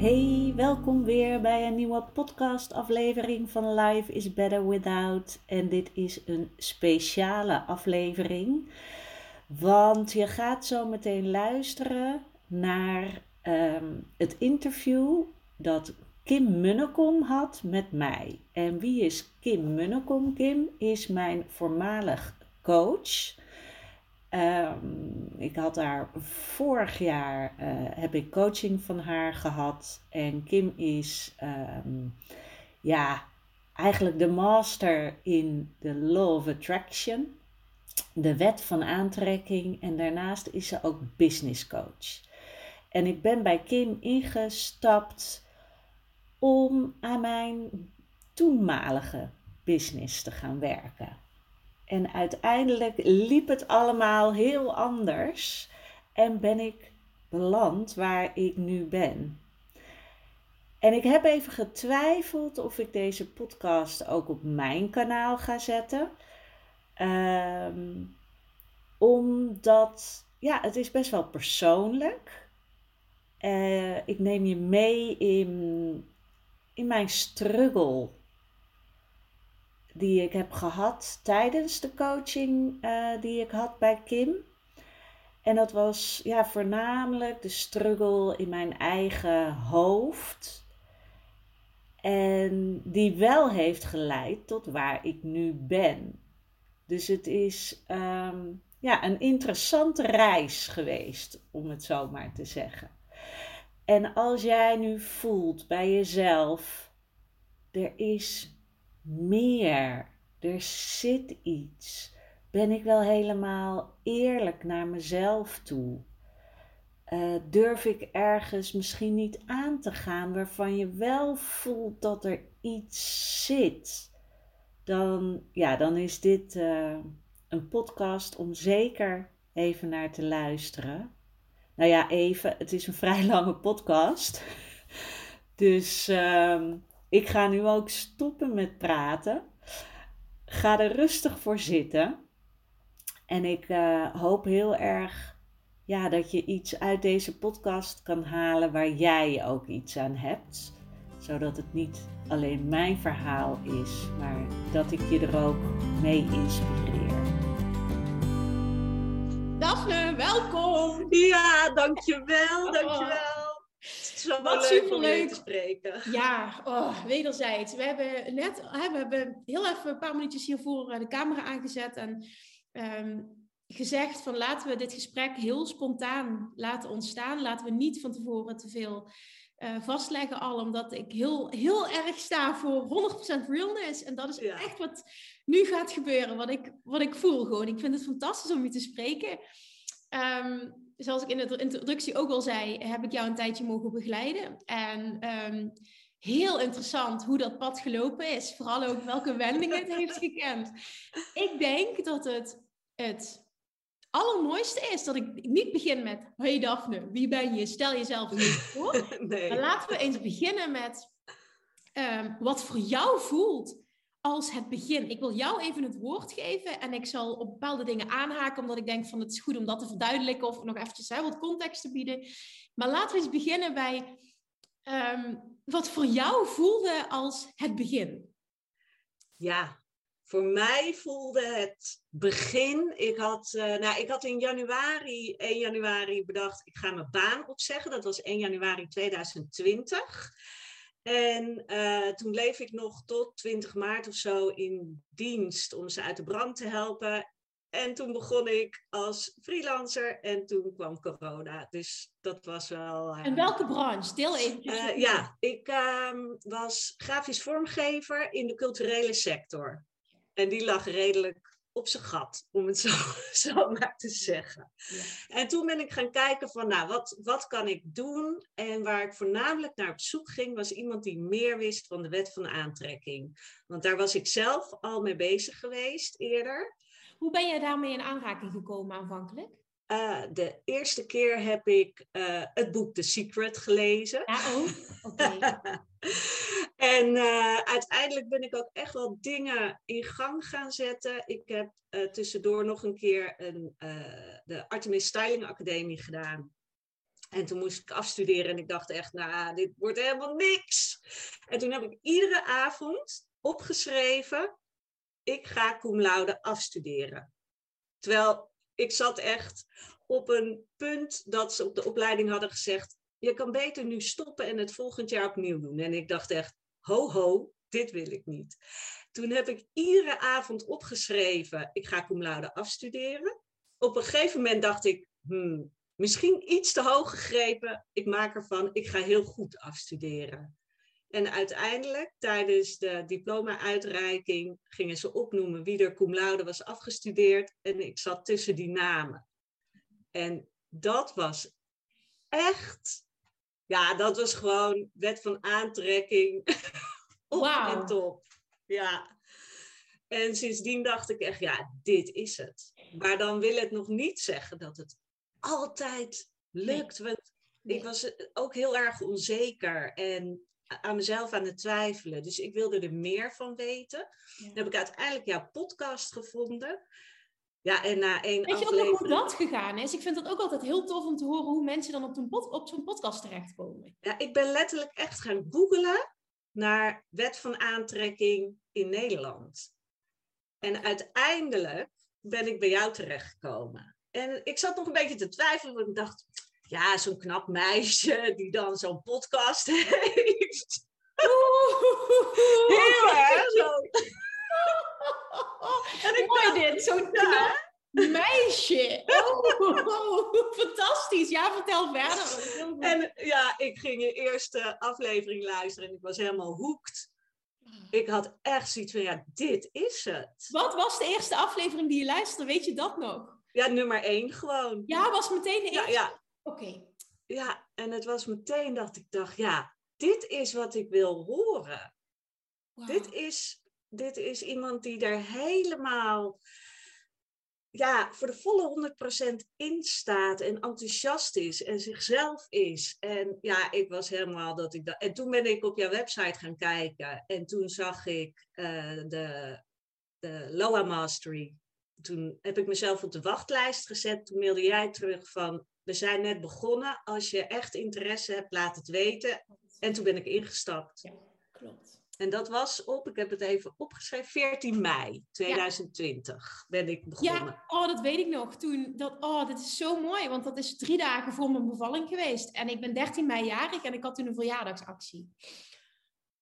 Hey, welkom weer bij een nieuwe podcast-aflevering van Life is Better Without. En dit is een speciale aflevering, want je gaat zo meteen luisteren naar ehm, het interview dat Kim Munnekom had met mij. En wie is Kim Munnekom? Kim is mijn voormalig coach. Um, ik had haar vorig jaar uh, heb ik coaching van haar gehad. En Kim is um, ja, eigenlijk de master in de law of attraction. De wet van aantrekking. En daarnaast is ze ook business coach. En ik ben bij Kim ingestapt om aan mijn toenmalige business te gaan werken. En uiteindelijk liep het allemaal heel anders en ben ik beland waar ik nu ben. En ik heb even getwijfeld of ik deze podcast ook op mijn kanaal ga zetten. Um, omdat, ja, het is best wel persoonlijk. Uh, ik neem je mee in, in mijn struggle die ik heb gehad tijdens de coaching uh, die ik had bij Kim. En dat was ja, voornamelijk de struggle in mijn eigen hoofd. En die wel heeft geleid tot waar ik nu ben. Dus het is um, ja, een interessante reis geweest, om het zo maar te zeggen. En als jij nu voelt bij jezelf, er is meer. Er zit iets. Ben ik wel helemaal eerlijk naar mezelf toe? Uh, durf ik ergens misschien niet aan te gaan waarvan je wel voelt dat er iets zit? Dan, ja, dan is dit uh, een podcast om zeker even naar te luisteren. Nou ja, even. Het is een vrij lange podcast. Dus uh, ik ga nu ook stoppen met praten. Ga er rustig voor zitten. En ik uh, hoop heel erg ja, dat je iets uit deze podcast kan halen waar jij ook iets aan hebt. Zodat het niet alleen mijn verhaal is, maar dat ik je er ook mee inspireer. Daphne, welkom! Ja, dankjewel, dankjewel. Zo Wat superleuk. te spreken. Ja, oh, wederzijds. We hebben net we hebben heel even een paar minuutjes hiervoor eh, de camera aangezet en um, gezegd van laten we dit gesprek heel spontaan laten ontstaan. Laten we niet van tevoren te veel uh, vastleggen al, omdat ik heel, heel erg sta voor 100% realness. En dat is echt wat nu gaat gebeuren, wat ik, wat ik voel gewoon. Ik vind het fantastisch om je te spreken. Um, zoals ik in de introductie ook al zei, heb ik jou een tijdje mogen begeleiden. En um, heel interessant hoe dat pad gelopen is. Vooral ook welke wendingen het heeft gekend. Ik denk dat het het allermooiste is dat ik niet begin met... Hey Daphne, wie ben je? Stel jezelf eens voor. Nee. Maar laten we eens beginnen met um, wat voor jou voelt als het begin. Ik wil jou even het woord geven en ik zal op bepaalde dingen aanhaken, omdat ik denk van het is goed om dat te verduidelijken of nog eventjes hè, wat context te bieden. Maar laten we eens beginnen bij um, wat voor jou voelde als het begin. Ja, voor mij voelde het begin. Ik had, uh, nou, ik had in januari, 1 januari bedacht, ik ga mijn baan opzeggen. Dat was 1 januari 2020. En uh, toen bleef ik nog tot 20 maart of zo in dienst om ze uit de brand te helpen. En toen begon ik als freelancer en toen kwam corona. Dus dat was wel. Uh, en welke branche? Deel even. Uh, ja, ik uh, was grafisch vormgever in de culturele sector. En die lag redelijk op zijn gat, om het zo, zo maar te zeggen. Ja. En toen ben ik gaan kijken van, nou, wat, wat kan ik doen? En waar ik voornamelijk naar op zoek ging, was iemand die meer wist van de wet van de aantrekking. Want daar was ik zelf al mee bezig geweest eerder. Hoe ben je daarmee in aanraking gekomen aanvankelijk? Uh, de eerste keer heb ik uh, het boek The Secret gelezen. Ja, oh, oké. en uh, uiteindelijk ben ik ook echt wel dingen in gang gaan zetten. Ik heb tussendoor nog een keer een, de Artemis Styling Academie gedaan. En toen moest ik afstuderen en ik dacht echt, nou, dit wordt helemaal niks. En toen heb ik iedere avond opgeschreven ik ga cum laude afstuderen. Terwijl ik zat echt op een punt dat ze op de opleiding hadden gezegd: je kan beter nu stoppen en het volgend jaar opnieuw doen. En ik dacht echt: ho ho, dit wil ik niet. Toen heb ik iedere avond opgeschreven: ik ga cum laude afstuderen. Op een gegeven moment dacht ik: hmm, misschien iets te hoog gegrepen. Ik maak ervan: ik ga heel goed afstuderen. En uiteindelijk, tijdens de diploma-uitreiking, gingen ze opnoemen wie er cum laude was afgestudeerd. En ik zat tussen die namen. En dat was echt, ja, dat was gewoon wet van aantrekking op wow. en top. Ja. En sindsdien dacht ik echt, ja, dit is het. Maar dan wil het nog niet zeggen dat het altijd lukt. Want ik was ook heel erg onzeker. En aan mezelf aan het twijfelen. Dus ik wilde er meer van weten. Dan heb ik uiteindelijk jouw podcast gevonden. Ja, en na één Weet aflevering... je ook hoe dat gegaan is? Ik vind dat ook altijd heel tof om te horen hoe mensen dan op, pod op zo'n podcast terechtkomen. Ja, ik ben letterlijk echt gaan googelen naar wet van aantrekking in Nederland. En uiteindelijk ben ik bij jou terechtgekomen. En ik zat nog een beetje te twijfelen, want ik dacht, ja, zo'n knap meisje die dan zo'n podcast heeft. Heel erg zo. en ik Mooi dit, zo'n knap meisje. Oh, fantastisch. Ja, vertel verder. En ja, ik ging je eerste aflevering luisteren en ik was helemaal hoekt. Ik had echt zoiets van, ja, dit is het. Wat was de eerste aflevering die je luisterde? Weet je dat nog? Ja, nummer één gewoon. Ja, was meteen de eerste? Ja, ja. Oké. Ja, en het was meteen dat ik dacht, ja, dit is wat ik wil horen. Dit, is, dit is iemand die er helemaal ja, voor de volle 100% in staat en enthousiast is en zichzelf is. En ja, ik was helemaal dat ik dat. En toen ben ik op jouw website gaan kijken en toen zag ik uh, de, de Loa Mastery. Toen heb ik mezelf op de wachtlijst gezet. Toen mailde jij terug van we zijn net begonnen. Als je echt interesse hebt, laat het weten. En toen ben ik ingestapt. Ja, klopt. En dat was op, ik heb het even opgeschreven, 14 mei 2020 ben ik begonnen. Ja, oh, dat weet ik nog. Toen, dat, oh, dat is zo mooi, want dat is drie dagen voor mijn bevalling geweest. En ik ben 13 mei jarig en ik had toen een verjaardagsactie.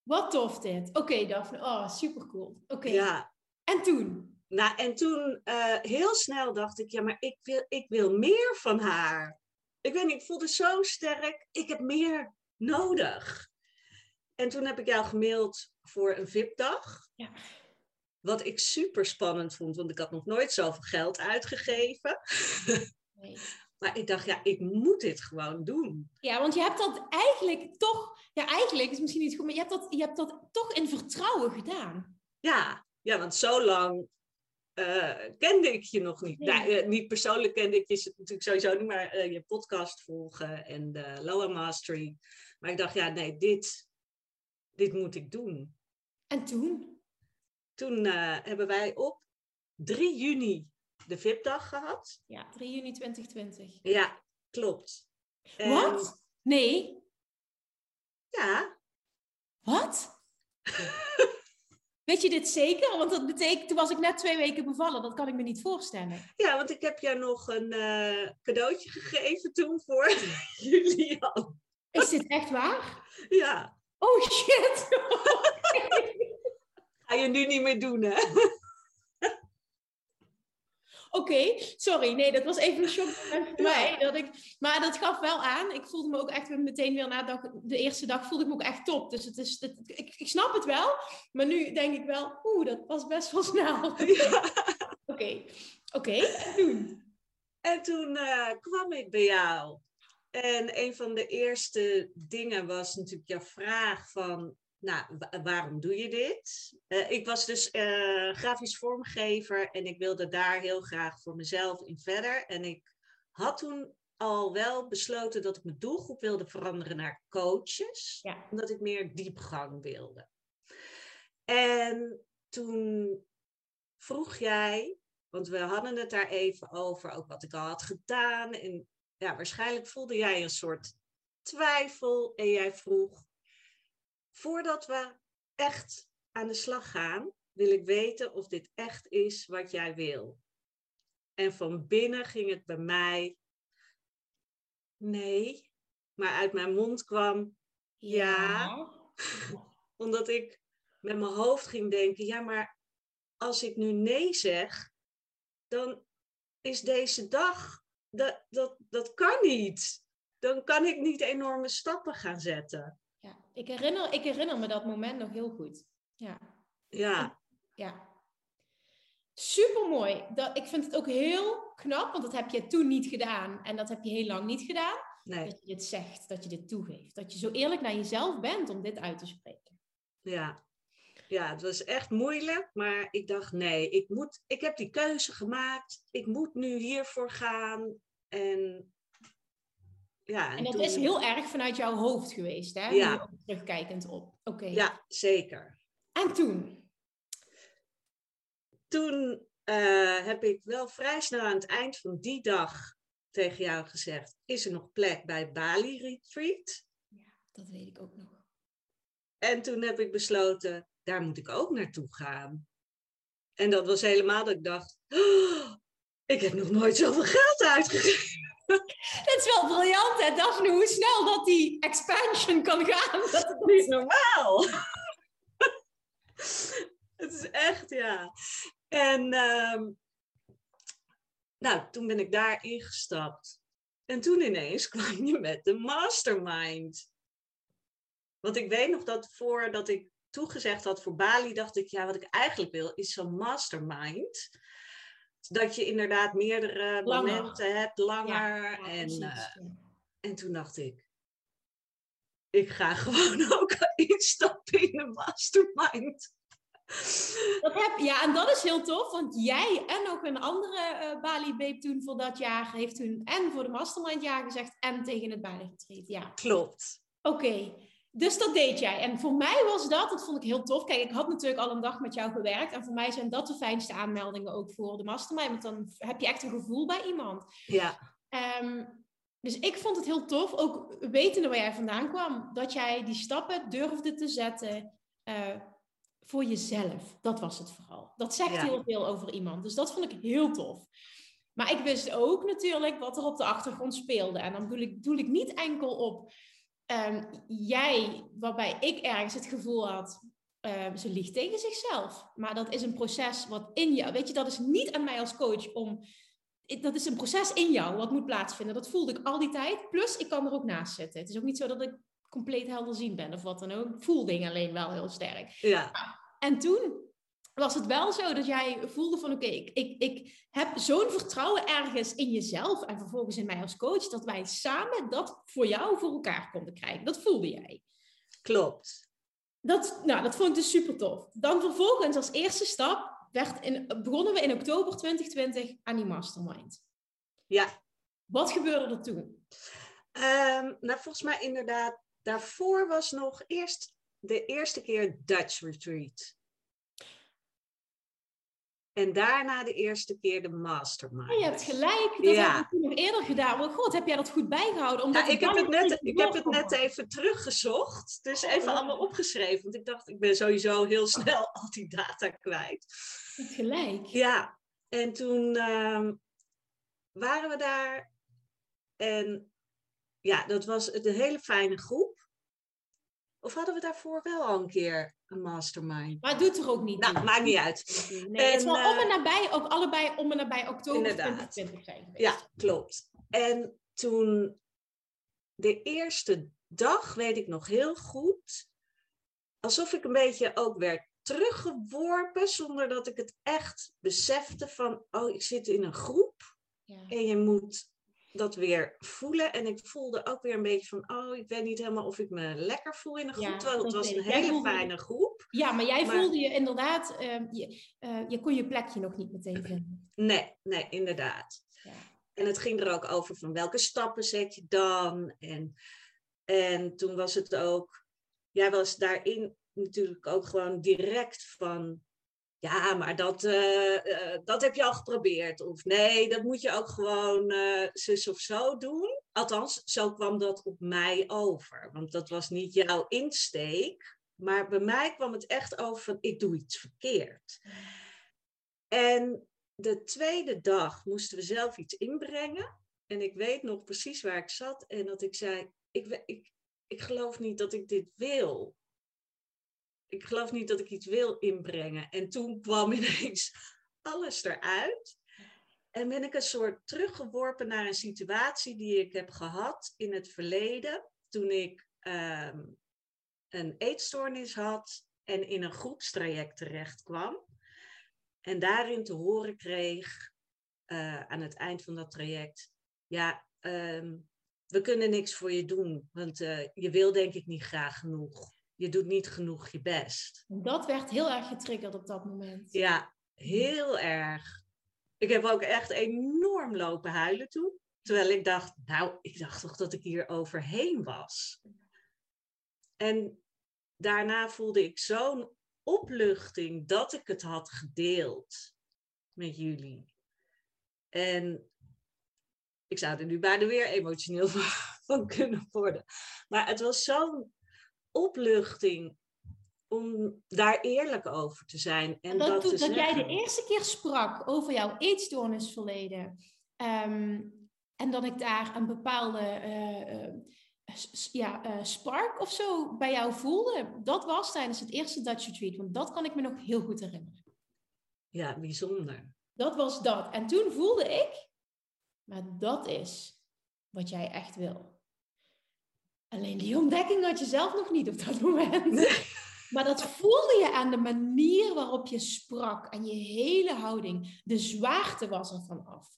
Wat tof dit. Oké, okay, Daphne. Oh, super cool. Oké. Ja. En toen? Nou, en toen uh, heel snel dacht ik, ja, maar ik wil, ik wil meer van haar. Ik weet niet, ik voelde zo sterk, ik heb meer nodig. En toen heb ik jou gemaild voor een VIP-dag. Ja. Wat ik super spannend vond, want ik had nog nooit zoveel geld uitgegeven. Nee. maar ik dacht, ja, ik moet dit gewoon doen. Ja, want je hebt dat eigenlijk toch, ja, eigenlijk is misschien niet goed, maar je hebt dat, je hebt dat toch in vertrouwen gedaan. Ja, ja, want zo lang uh, kende ik je nog niet. Nou, uh, niet persoonlijk kende ik je natuurlijk sowieso niet, maar uh, je podcast volgen en de Lower Mastery. Maar ik dacht, ja, nee, dit, dit moet ik doen. En toen? Toen hebben wij op 3 juni de VIP-dag gehad. Ja, 3 juni 2020. Ja, klopt. Wat? Nee. Ja. Wat? Weet je dit zeker? Want dat betekent, toen was ik net twee weken bevallen. Dat kan ik me niet voorstellen. Ja, want ik heb jou nog een uh, cadeautje gegeven toen voor Julian. Is dit echt waar? Ja. Oh shit! Ga je nu niet meer doen, hè? Oké, sorry. Nee, dat was even een shock voor mij. Dat ik, maar dat gaf wel aan. Ik voelde me ook echt meteen weer na dag, de eerste dag voelde ik me ook echt top. Dus het is, ik, ik snap het wel. Maar nu denk ik wel, oeh, dat was best wel snel. Oké, oké. En toen? En toen uh, kwam ik bij jou. En een van de eerste dingen was natuurlijk jouw vraag van, nou, waarom doe je dit? Uh, ik was dus uh, grafisch vormgever en ik wilde daar heel graag voor mezelf in verder. En ik had toen al wel besloten dat ik mijn doelgroep wilde veranderen naar coaches, ja. omdat ik meer diepgang wilde. En toen vroeg jij, want we hadden het daar even over, ook wat ik al had gedaan. En ja, waarschijnlijk voelde jij een soort twijfel en jij vroeg, voordat we echt aan de slag gaan, wil ik weten of dit echt is wat jij wil. En van binnen ging het bij mij, nee, maar uit mijn mond kwam, ja. ja. Omdat ik met mijn hoofd ging denken, ja, maar als ik nu nee zeg, dan is deze dag, dat, dat, dat kan niet. Dan kan ik niet enorme stappen gaan zetten. Ik herinner, ik herinner me dat moment nog heel goed. Ja. Ja. Ja. Supermooi. Dat, ik vind het ook heel knap, want dat heb je toen niet gedaan en dat heb je heel lang niet gedaan. Nee. Dat je dit zegt, dat je dit toegeeft. Dat je zo eerlijk naar jezelf bent om dit uit te spreken. Ja, ja, het was echt moeilijk, maar ik dacht nee, ik, moet, ik heb die keuze gemaakt. Ik moet nu hiervoor gaan. En, ja, en, dat is heel erg vanuit jouw hoofd geweest, hè? Ja. Terugkijkend op. Oké. Ja, zeker. En toen? Toen uh, heb ik wel vrij snel aan het eind van die dag tegen jou gezegd: is er nog plek bij Bali Retreat? Ja, dat weet ik ook nog. En toen heb ik besloten, daar moet ik ook naartoe gaan. En dat was helemaal dat ik dacht, oh, ik heb nog nooit zoveel geld uitgegeven. Dat is wel briljant, hè, Daphne, hoe snel dat die expansion kan gaan. Dat is niet normaal. Het is echt, ja. En ehm, nou, toen ben ik daar ingestapt. En toen ineens kwam je met de mastermind. Want ik weet nog dat voordat ik toegezegd had voor Bali, dacht ik, ja, wat ik eigenlijk wil, is zo'n mastermind. Dat je inderdaad meerdere momenten hebt, langer. en, uh, en toen dacht ik, ik ga gewoon ook instappen in een mastermind. Dat heb, ja, en dat is heel tof, want jij en ook een andere uh, Bali Babe toen voor dat jaar heeft toen en voor de mastermind ja gezegd en tegen het Bali Retreat. Ja. Klopt. Oké. Dus dat deed jij. En voor mij was dat, dat vond ik heel tof. Kijk, ik had natuurlijk al een dag met jou gewerkt. En voor mij zijn dat de fijnste aanmeldingen ook voor de mastermind. Want dan heb je echt een gevoel bij iemand. Ja. Um, dus ik vond het heel tof, ook wetende waar jij vandaan kwam, dat jij die stappen durfde te zetten uh, voor jezelf. Dat was het vooral. Dat zegt heel veel over iemand. Dus dat vond ik heel tof. Maar ik wist ook natuurlijk wat er op de achtergrond speelde. En dan doe ik, doe ik niet enkel op um, jij, waarbij ik ergens het gevoel had, uh, ze liegt tegen zichzelf. Maar dat is een proces wat in jou, weet je, dat is niet aan mij als coach om, dat is een proces in jou wat moet plaatsvinden. Dat voelde ik al die tijd. Plus, ik kan er ook naast zitten. Het is ook niet zo dat ik compleet helder zien ben of wat dan ook. Ik voel dingen alleen wel heel sterk. Ja. En toen was het wel zo dat jij voelde van oké, ik, ik, ik heb zo'n vertrouwen ergens in jezelf en vervolgens in mij als coach, dat wij samen dat voor jou voor elkaar konden krijgen. Dat voelde jij. Klopt. Dat, nou, dat vond ik dus super tof. Dan vervolgens als eerste stap werd in, begonnen we in oktober 2020 aan die mastermind. Ja. Wat gebeurde er toen? Um, nou, volgens mij inderdaad, daarvoor was nog eerst de eerste keer Dutch Retreat. En daarna de eerste keer de mastermind. Oh, je hebt gelijk, dat ja. heb ik nog eerder gedaan. Maar god, heb jij dat goed bijgehouden? Omdat ja, ik, heb het, net, ik heb het net even teruggezocht. Dus oh, even allemaal opgeschreven. Want ik dacht, ik ben sowieso heel snel al die data kwijt. Je hebt gelijk. Ja, en toen uh, waren we daar. En ja, dat was een hele fijne groep. Of hadden we daarvoor wel al een keer een mastermind? Maar het doet er ook niet Nou, maakt niet uit. Nee, het is wel om en eh, nabij, ook allebei om en nabij oktober inderdaad. 2020 zijn Ja, klopt. En toen de eerste dag, weet ik nog heel goed, alsof ik een beetje ook werd teruggeworpen zonder dat ik het echt besefte van, oh, ik zit in een groep ja. en je moet dat weer voelen. En ik voelde ook weer een beetje van, oh, ik weet niet helemaal of ik me lekker voel in een groep. Ja, terwijl het was een hele fijne groep. Ja, maar jij voelde je inderdaad, uh, je, uh, je kon je plekje nog niet meteen vinden. Nee, nee, inderdaad. Ja. En het ging er ook over van welke stappen zet je dan? En, en toen was het ook, jij was daarin natuurlijk ook gewoon direct van, ja, maar dat, uh, dat heb je al geprobeerd. Of nee, dat moet je ook gewoon uh, zus of zo doen. Althans, zo kwam dat op mij over. Want dat was niet jouw insteek. Maar bij mij kwam het echt over van, ik doe iets verkeerd. En de tweede dag moesten we zelf iets inbrengen. En ik weet nog precies waar ik zat. En dat ik zei, ik, ik, ik geloof niet dat ik dit wil ik geloof niet dat ik iets wil inbrengen. En toen kwam ineens alles eruit. En ben ik een soort teruggeworpen naar een situatie die ik heb gehad in het verleden. Toen ik ehm, een eetstoornis had en in een groepstraject terecht kwam. En daarin te horen kreeg uh, aan het eind van dat traject. Ja, ehm, we kunnen niks voor je doen, want uh, je wil denk ik niet graag genoeg je doet niet genoeg je best. Dat werd heel erg getriggerd op dat moment. Ja, heel erg. Ik heb ook echt enorm lopen huilen toen. Terwijl ik dacht, nou, ik dacht toch dat ik hier overheen was. En daarna voelde ik zo'n opluchting dat ik het had gedeeld met jullie. En ik zou er nu bijna weer emotioneel van kunnen worden. Maar het was zo'n opluchting om daar eerlijk over te zijn. En dat, dat, dat jij de eerste keer sprak over jouw eetstoornisverleden. Um, en dat ik daar een bepaalde uh, uh, ja, uh, spark of zo bij jou voelde. Dat was tijdens het eerste Dutch Retreat. Want dat kan ik me nog heel goed herinneren. Ja, bijzonder. Dat was dat. En toen voelde ik, maar dat is wat jij echt wil. Alleen die ontdekking had je zelf nog niet op dat moment. Maar dat voelde je aan de manier waarop je sprak en je hele houding. De zwaarte was er vanaf.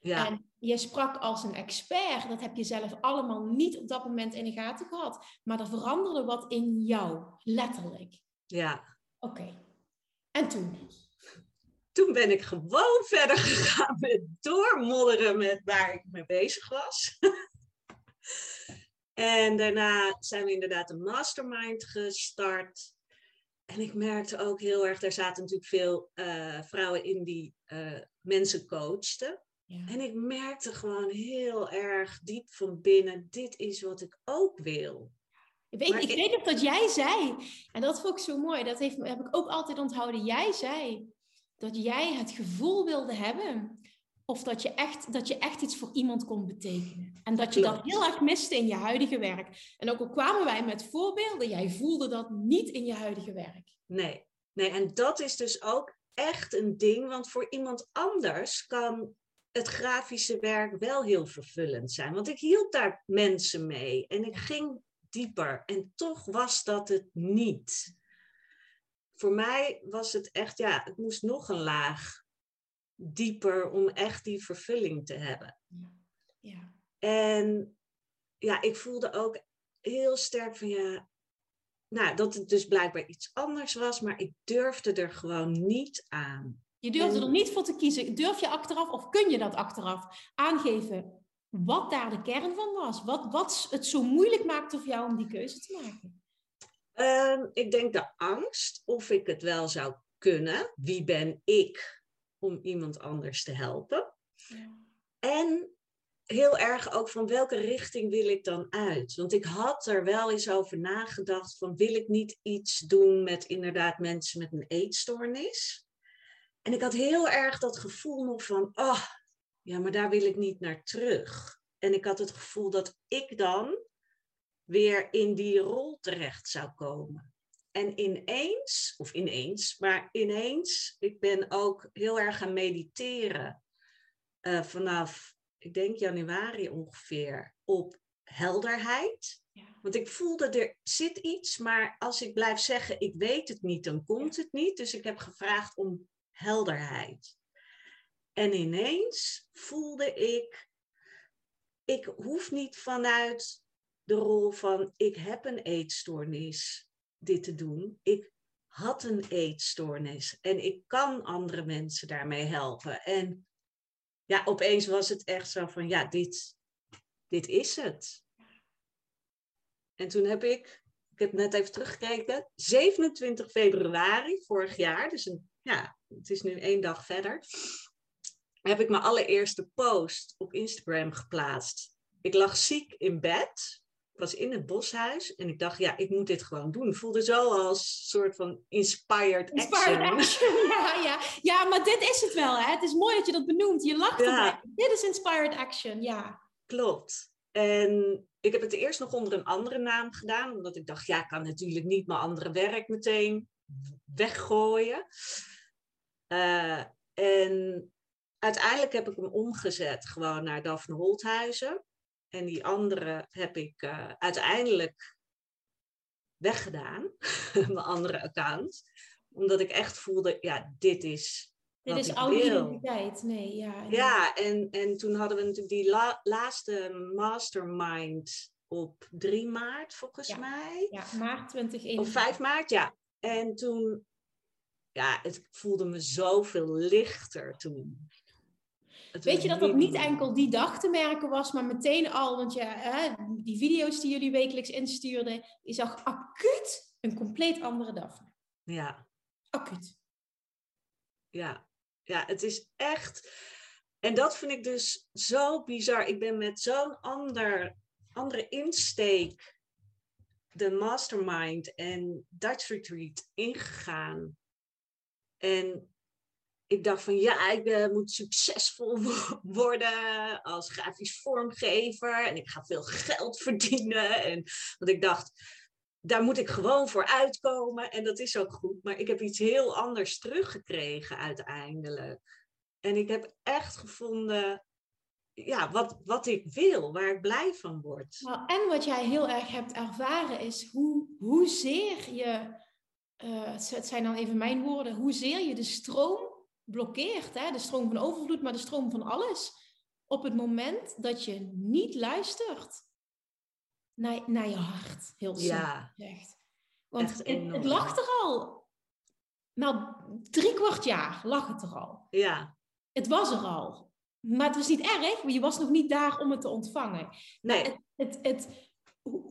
Ja. En je sprak als een expert. Dat heb je zelf allemaal niet op dat moment in de gaten gehad. Maar er veranderde wat in jou, letterlijk. Ja. Oké. En toen? Toen ben ik gewoon verder gegaan met doormodderen met waar ik mee bezig was. En daarna zijn we inderdaad een mastermind gestart. En ik merkte ook heel erg, daar zaten natuurlijk veel uh, vrouwen in die uh, mensen coachten. Ja. En ik merkte gewoon heel erg diep van binnen, dit is wat ik ook wil. Ik weet, ik, weet nog dat jij zei, en dat vond ik zo mooi, dat heeft, heb ik ook altijd onthouden. Jij zei dat jij het gevoel wilde hebben of dat je, echt, dat je echt iets voor iemand kon betekenen. En dat je dat heel erg miste in je huidige werk. En ook al kwamen wij met voorbeelden, jij voelde dat niet in je huidige werk. Nee, nee en dat is dus ook echt een ding, want voor iemand anders kan het grafische werk wel heel vervullend zijn. Want ik hield daar mensen mee en ik ging dieper en toch was dat het niet. Voor mij was het echt, ja, het moest nog een laag dieper om echt die vervulling te hebben. Ja. En ja, ik voelde ook heel sterk van ja, nou, dat het dus blijkbaar iets anders was, maar ik durfde er gewoon niet aan. Je durfde er niet voor te kiezen. Durf je achteraf, of kun je dat achteraf aangeven, wat daar de kern van was? Wat, wat het zo moeilijk maakte voor jou om die keuze te maken? Um, ik denk de angst of ik het wel zou kunnen. Wie ben ik om iemand anders te helpen. En heel erg ook van welke richting wil ik dan uit? Want ik had er wel eens over nagedacht van wil ik niet iets doen met inderdaad mensen met een eetstoornis? En ik had heel erg dat gevoel nog van, oh, ja, maar daar wil ik niet naar terug. En ik had het gevoel dat ik dan weer in die rol terecht zou komen. En ineens, of ineens, maar ineens, ik ben ook heel erg gaan mediteren uh, vanaf, ik denk januari ongeveer, op helderheid. Want ik voelde er zit iets, maar als ik blijf zeggen ik weet het niet, dan komt het niet. Dus ik heb gevraagd om helderheid. En ineens voelde ik, ik hoef niet vanuit de rol van ik heb een eetstoornis dit te doen. Ik had een eetstoornis en ik kan andere mensen daarmee helpen. En ja, opeens was het echt zo van ja, dit, dit is het. En toen heb ik, ik heb net even teruggekeken, 27 februari vorig jaar, dus een, ja, het is nu één dag verder, heb ik mijn allereerste post op Instagram geplaatst. Ik lag ziek in bed, was in het boshuis en ik dacht, ja, ik moet dit gewoon doen. Voelde zo als soort van inspired, inspired action. Ja, ja. ja, maar dit is het wel, hè? Het is mooi dat je dat benoemt. Je lacht ja. erbij. Dit is inspired action, ja. Klopt. En ik heb het eerst nog onder een andere naam gedaan, omdat ik dacht, ja, ik kan natuurlijk niet mijn andere werk meteen weggooien. Uh, en uiteindelijk heb ik hem omgezet gewoon naar Daphne Holthuizen. En die andere heb ik uh, uiteindelijk weggedaan, mijn andere account. Omdat ik echt voelde, ja, dit is dit is oude identiteit, nee, ja. Ja, en, en toen hadden we natuurlijk die laatste mastermind op 3 maart, volgens mij. Ja, maart 2021. Of 5 maart, ja. En toen, ja, het voelde me zoveel lichter toen. Weet je dat dat niet enkel die dag te merken was, maar meteen al, want ja, hè, die video's die jullie wekelijks instuurden, je zag acuut een compleet andere dag. Ja. Acuut. Ja, ja, het is echt. En dat vind ik dus zo bizar. Ik ben met zo'n ander, andere insteek de mastermind en Dutch Retreat ingegaan. En ik dacht van ja, ik uh, moet succesvol worden als grafisch vormgever en ik ga veel geld verdienen. En, want ik dacht, daar moet ik gewoon voor uitkomen en dat is ook goed. Maar ik heb iets heel anders teruggekregen uiteindelijk. En ik heb echt gevonden ja, wat, wat ik wil, waar ik blij van word. Nou, en wat jij heel erg hebt ervaren is hoe, hoezeer je, uh, het zijn dan even mijn woorden, hoezeer je de stroom blokkeert. Hè? De stroom van overvloed, maar de stroom van alles. Op het moment dat je niet luistert naar, naar je hart. Heel ja. gezegd. Want het, het lag er al. Nou, drie kwart jaar lag het er al. Ja. Het was er al. Maar het was niet erg, want je was nog niet daar om het te ontvangen. Nee. Het, het, het,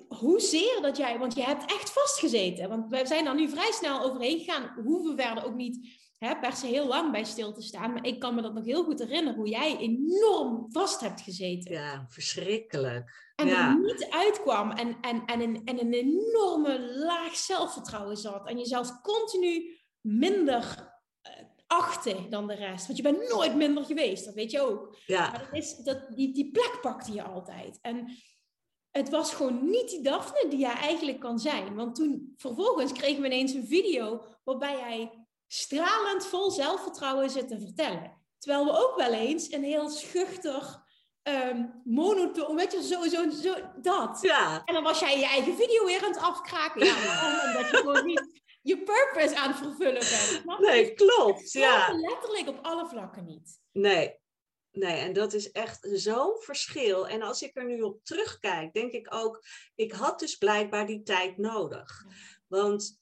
hoezeer dat jij, want je hebt echt vastgezeten. Want wij zijn daar nu vrij snel overheen gegaan. Hoeven we verder ook niet hè, per se heel lang bij stil te staan. Maar ik kan me dat nog heel goed herinneren, hoe jij enorm vast hebt gezeten. Ja, verschrikkelijk. En ja. er niet uitkwam en, en, en, een, en een enorme laag zelfvertrouwen zat. En jezelf continu minder uh, achtte dan de rest. Want je bent nooit minder geweest, dat weet je ook. Ja. Maar dat is, dat, die, die plek pakte je altijd. En het was gewoon niet die Daphne die jij eigenlijk kan zijn. Want toen vervolgens kregen we ineens een video waarbij jij stralend vol zelfvertrouwen zit te vertellen. Terwijl we ook wel eens een heel schuchter, um, monotoon, weet je, zo, zo, zo, dat. Ja. En dan was jij je eigen video weer aan het afkraken. Ja, omdat je gewoon niet je purpose aan het vervullen bent. Nee, klopt. Ja. Letterlijk op alle vlakken niet. Nee. Nee, en dat is echt zo'n verschil. En als ik er nu op terugkijk, denk ik ook, ik had dus blijkbaar die tijd nodig. Want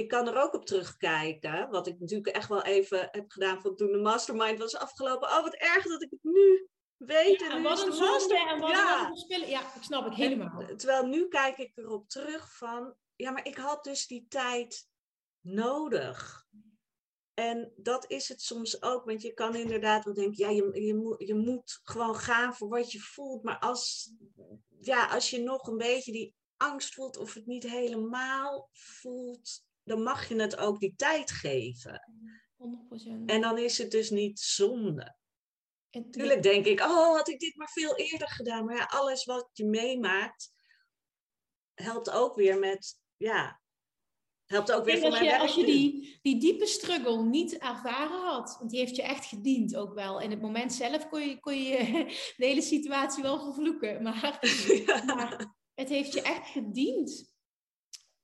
ik kan er ook op terugkijken. Wat ik natuurlijk echt wel even heb gedaan van toen de mastermind was afgelopen. Oh, wat erg dat ik het nu weet. en wat een zonde en wat ja. een. Ja, ik snap ik helemaal. terwijl nu kijk ik erop terug van... Ja, maar ik had dus die tijd nodig. En dat is het soms ook, want je kan inderdaad wel denken, ja, je, je, moet, je moet gewoon gaan voor wat je voelt. Maar als, ja, als je nog een beetje die angst voelt of het niet helemaal voelt, dan mag je het ook die tijd geven. 100%. En dan is het dus niet zonde. Natuurlijk denk ik, oh, had ik dit maar veel eerder gedaan. Maar ja, alles wat je meemaakt, helpt ook weer met, ja, helpt ook weer voor mijn je, Als je die, die diepe struggle niet ervaren had, want die heeft je echt gediend ook wel. In het moment zelf kon je, kon je de hele situatie wel vervloeken, maar, maar het heeft je echt gediend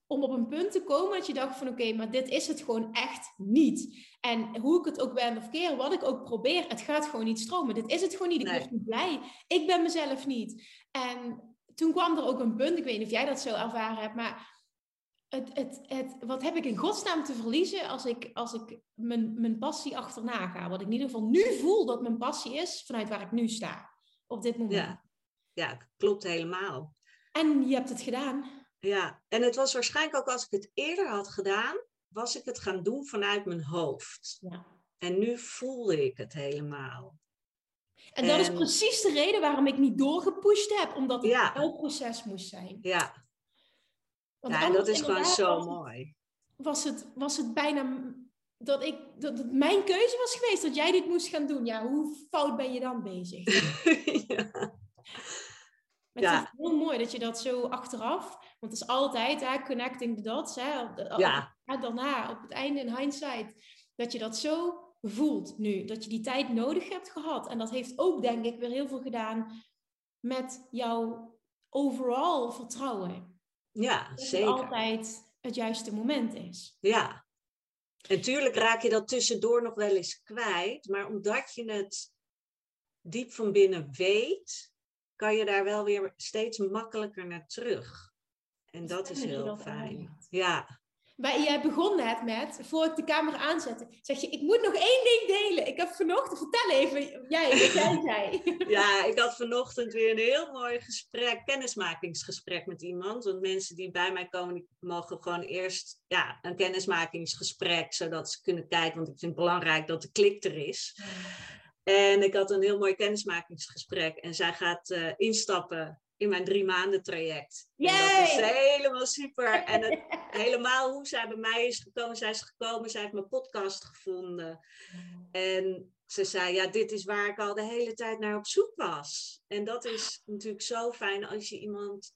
om op een punt te komen dat je dacht van oké, maar dit is het gewoon echt niet. En hoe ik het ook ben of keer, wat ik ook probeer, het gaat gewoon niet stromen. Dit is het gewoon niet. Ik nee. word niet blij. Ik ben mezelf niet. En toen kwam er ook een punt, ik weet niet of jij dat zo ervaren hebt, maar het, het, het, wat heb ik in godsnaam te verliezen als ik, als ik mijn, mijn passie achterna ga? Wat ik in ieder geval nu voel dat mijn passie is vanuit waar ik nu sta, op dit moment. Ja, ja klopt helemaal. En je hebt het gedaan. Ja, en het was waarschijnlijk ook als ik het eerder had gedaan, was ik het gaan doen vanuit mijn hoofd. Ja. En nu voelde ik het helemaal. En dat is precies de reden waarom ik niet doorgepusht heb, omdat het ja. een proces moest zijn. Ja, Want ja dat is gewoon zo mooi. Was het, was het bijna dat, ik, dat het mijn keuze was geweest dat jij dit moest gaan doen. Ja, hoe fout ben je dan bezig? ja. Maar ja. het is heel mooi dat je dat zo achteraf, want het is altijd hè, connecting the dots, hè, ja. daarna op het einde in hindsight, dat je dat zo voelt nu, dat je die tijd nodig hebt gehad. En dat heeft ook, denk ik, weer heel veel gedaan met jouw overal vertrouwen. Ja, dat zeker. Het altijd het juiste moment is. Ja. En tuurlijk raak je dat tussendoor nog wel eens kwijt, maar omdat je het diep van binnen weet, kan je daar wel weer steeds makkelijker naar terug. En dat, is heel fijn. Ja. Maar jij begon net met, voor ik de camera aanzette, zeg je, ik moet nog één ding delen. Ik heb vanochtend, vertel even, jij, wat jij zei. Ja, ik had vanochtend weer een heel mooi gesprek, kennismakingsgesprek met iemand. Want mensen die bij mij komen, die mogen gewoon eerst ja, een kennismakingsgesprek, zodat ze kunnen kijken. Want ik vind het belangrijk dat de klik er is. En ik had een heel mooi kennismakingsgesprek. En zij gaat uh, instappen in mijn drie maanden traject. En dat is helemaal super. En het, helemaal hoe zij bij mij is gekomen. Zij is gekomen, zij heeft mijn podcast gevonden. En ze zei, ja, dit is waar ik al de hele tijd naar op zoek was. En dat is natuurlijk zo fijn als je iemand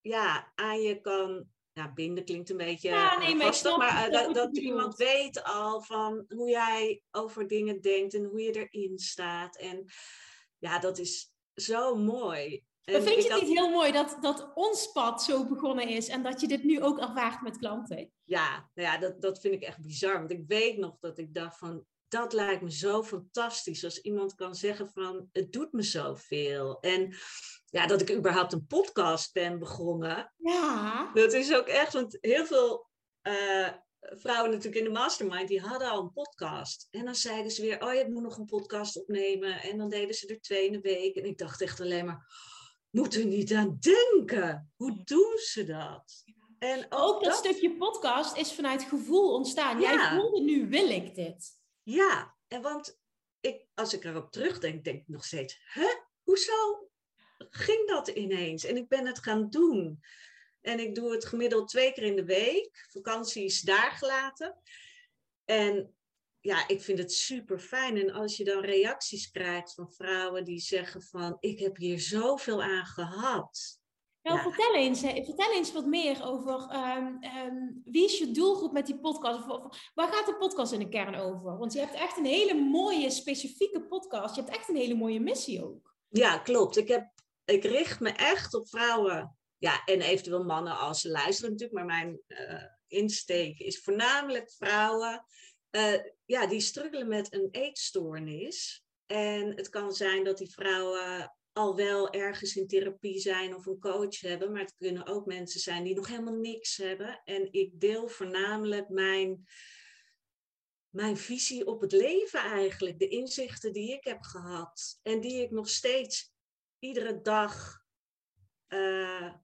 ja, aan je kan ja, binden klinkt een beetje ja, nee, maar, vastig, maar uh, dat, dat iemand weet al van hoe jij over dingen denkt en hoe je erin staat. En ja, dat is zo mooi. En vind je het niet heel mooi dat, dat ons pad zo begonnen is en dat je dit nu ook ervaart met klanten? Ja, nou ja dat, dat vind ik echt bizar. Want ik weet nog dat ik dacht van, dat lijkt me zo fantastisch als iemand kan zeggen van, het doet me zoveel. En ja, dat ik überhaupt een podcast ben begonnen. Ja. Dat is ook echt, want heel veel uh, vrouwen natuurlijk in de mastermind, die hadden al een podcast. En dan zeiden ze weer, oh je moet nog een podcast opnemen. En dan deden ze er twee in de week. En ik dacht echt alleen maar, moet er niet aan denken. Hoe doen ze dat? En ook, dat, stukje podcast is vanuit gevoel ontstaan. Jij voelde nu wil ik dit. Ja, en want ik, als ik erop terugdenk, denk ik nog steeds, hè? Hoezo ging dat ineens? En ik ben het gaan doen. En ik doe het gemiddeld twee keer in de week. Vakantie is daar gelaten. En ja, ik vind het super fijn. En als je dan reacties krijgt van vrouwen die zeggen van... ik heb hier zoveel aan gehad. Nou, ja. vertel, eens, vertel eens wat meer over um, um, wie is je doelgroep met die podcast? Of, waar gaat de podcast in de kern over? Want je hebt echt een hele mooie, specifieke podcast. Je hebt echt een hele mooie missie ook. Ja, klopt. Ik, heb, ik richt me echt op vrouwen. Ja, en eventueel mannen als ze luisteren natuurlijk. Maar mijn uh, insteek is voornamelijk vrouwen uh, ja, die struggelen met een eetstoornis. En het kan zijn dat die vrouwen al wel ergens in therapie zijn of een coach hebben, maar het kunnen ook mensen zijn die nog helemaal niks hebben. En ik deel voornamelijk mijn, mijn visie op het leven eigenlijk, de inzichten die ik heb gehad en die ik nog steeds iedere dag uh,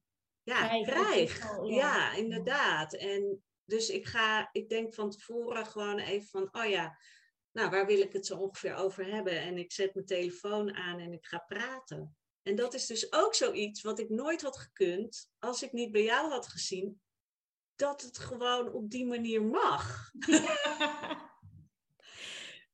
ja, krijg. ja. ja, inderdaad. En dus ik ga, ik denk van tevoren gewoon even van, oh ja, nou, waar wil ik het zo ongeveer over hebben? En ik zet mijn telefoon aan en ik ga praten. En dat is dus ook zoiets wat ik nooit had gekund als ik niet bij jou had gezien dat het gewoon op die manier mag.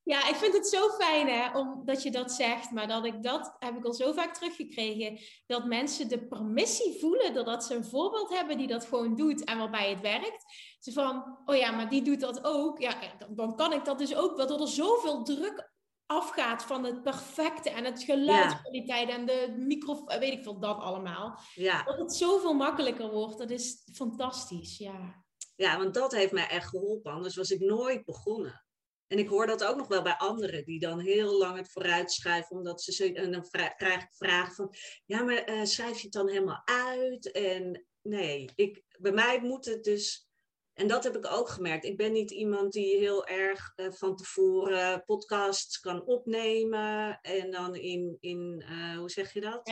Ja, ik vind het zo fijn hè, omdat je dat zegt. Maar dat ik dat heb ik al zo vaak teruggekregen. Dat mensen de permissie voelen doordat ze een voorbeeld hebben die dat gewoon doet en waarbij het werkt. Ze van, oh ja, maar die doet dat ook. Ja, dan kan ik dat dus ook wel. Door er zoveel druk afgaat van het perfecte en het geluidskwaliteit en de microfoon, weet ik veel, dat allemaal. Ja. Dat het zoveel makkelijker wordt. Dat is fantastisch, ja. Ja, want dat heeft mij echt geholpen. Anders was ik nooit begonnen. En ik hoor dat ook nog wel bij anderen die dan heel lang het vooruitschuiven, omdat ze en dan krijg ik vragen van, ja, maar uh, schrijf je het dan helemaal uit? En nee, ik, bij mij moet het dus, en dat heb ik ook gemerkt. Ik ben niet iemand die heel erg uh, van tevoren podcasts kan opnemen en dan in, in uh, hoe zeg je dat?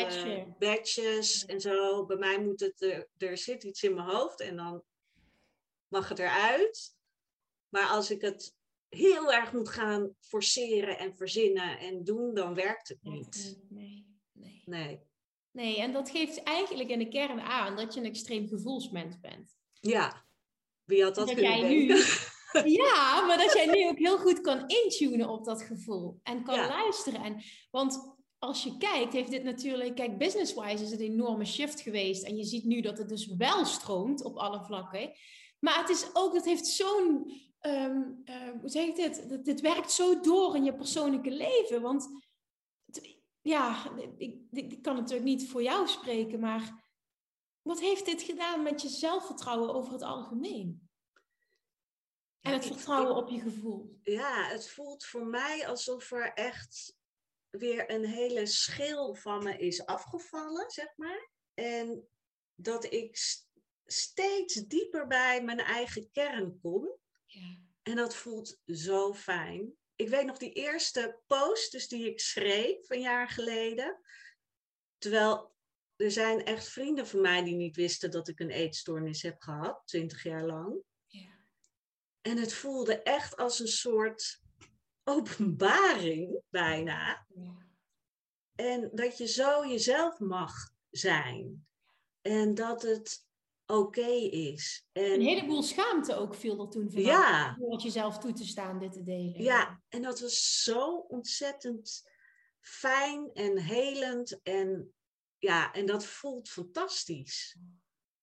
batches en zo. Bij mij moet het, er, er zit iets in mijn hoofd en dan mag het eruit. Maar als ik het heel erg moet gaan forceren en verzinnen en doen, dan werkt het niet. Nee, nee. Nee, nee en dat geeft eigenlijk in de kern aan dat je een extreem gevoelsmens bent. Ja, wie had dat, dat kunnen Nu, ja, maar dat jij nu ook heel goed kan intunen op dat gevoel en kan luisteren. En, want als je kijkt, heeft dit natuurlijk, kijk, business-wise is het een enorme shift geweest. En je ziet nu dat het dus wel stroomt op alle vlakken. Maar het is ook, het heeft zo'n um, hoe zeg ik dit? Dit werkt zo door in je persoonlijke leven. Want ja, ik, ik, kan natuurlijk niet voor jou spreken, maar wat heeft dit gedaan met je zelfvertrouwen over het algemeen? En het vertrouwen op je gevoel. Ja, het voelt voor mij alsof er echt weer een hele schil van me is afgevallen, zeg maar. En dat ik steeds dieper bij mijn eigen kern kom. Ja. En dat voelt zo fijn. Ik weet nog die eerste post dus die ik schreef een jaar geleden. Terwijl er zijn echt vrienden van mij die niet wisten dat ik een eetstoornis heb gehad, twintig jaar lang. Ja. En het voelde echt als een soort openbaring bijna. Ja. En dat je zo jezelf mag zijn. En dat het oké is. En, een heleboel schaamte ook viel er toen vanaf. Ja. Om het jezelf toe te staan, dit te delen. Ja, en dat was zo ontzettend fijn en helend. En ja, en dat voelt fantastisch.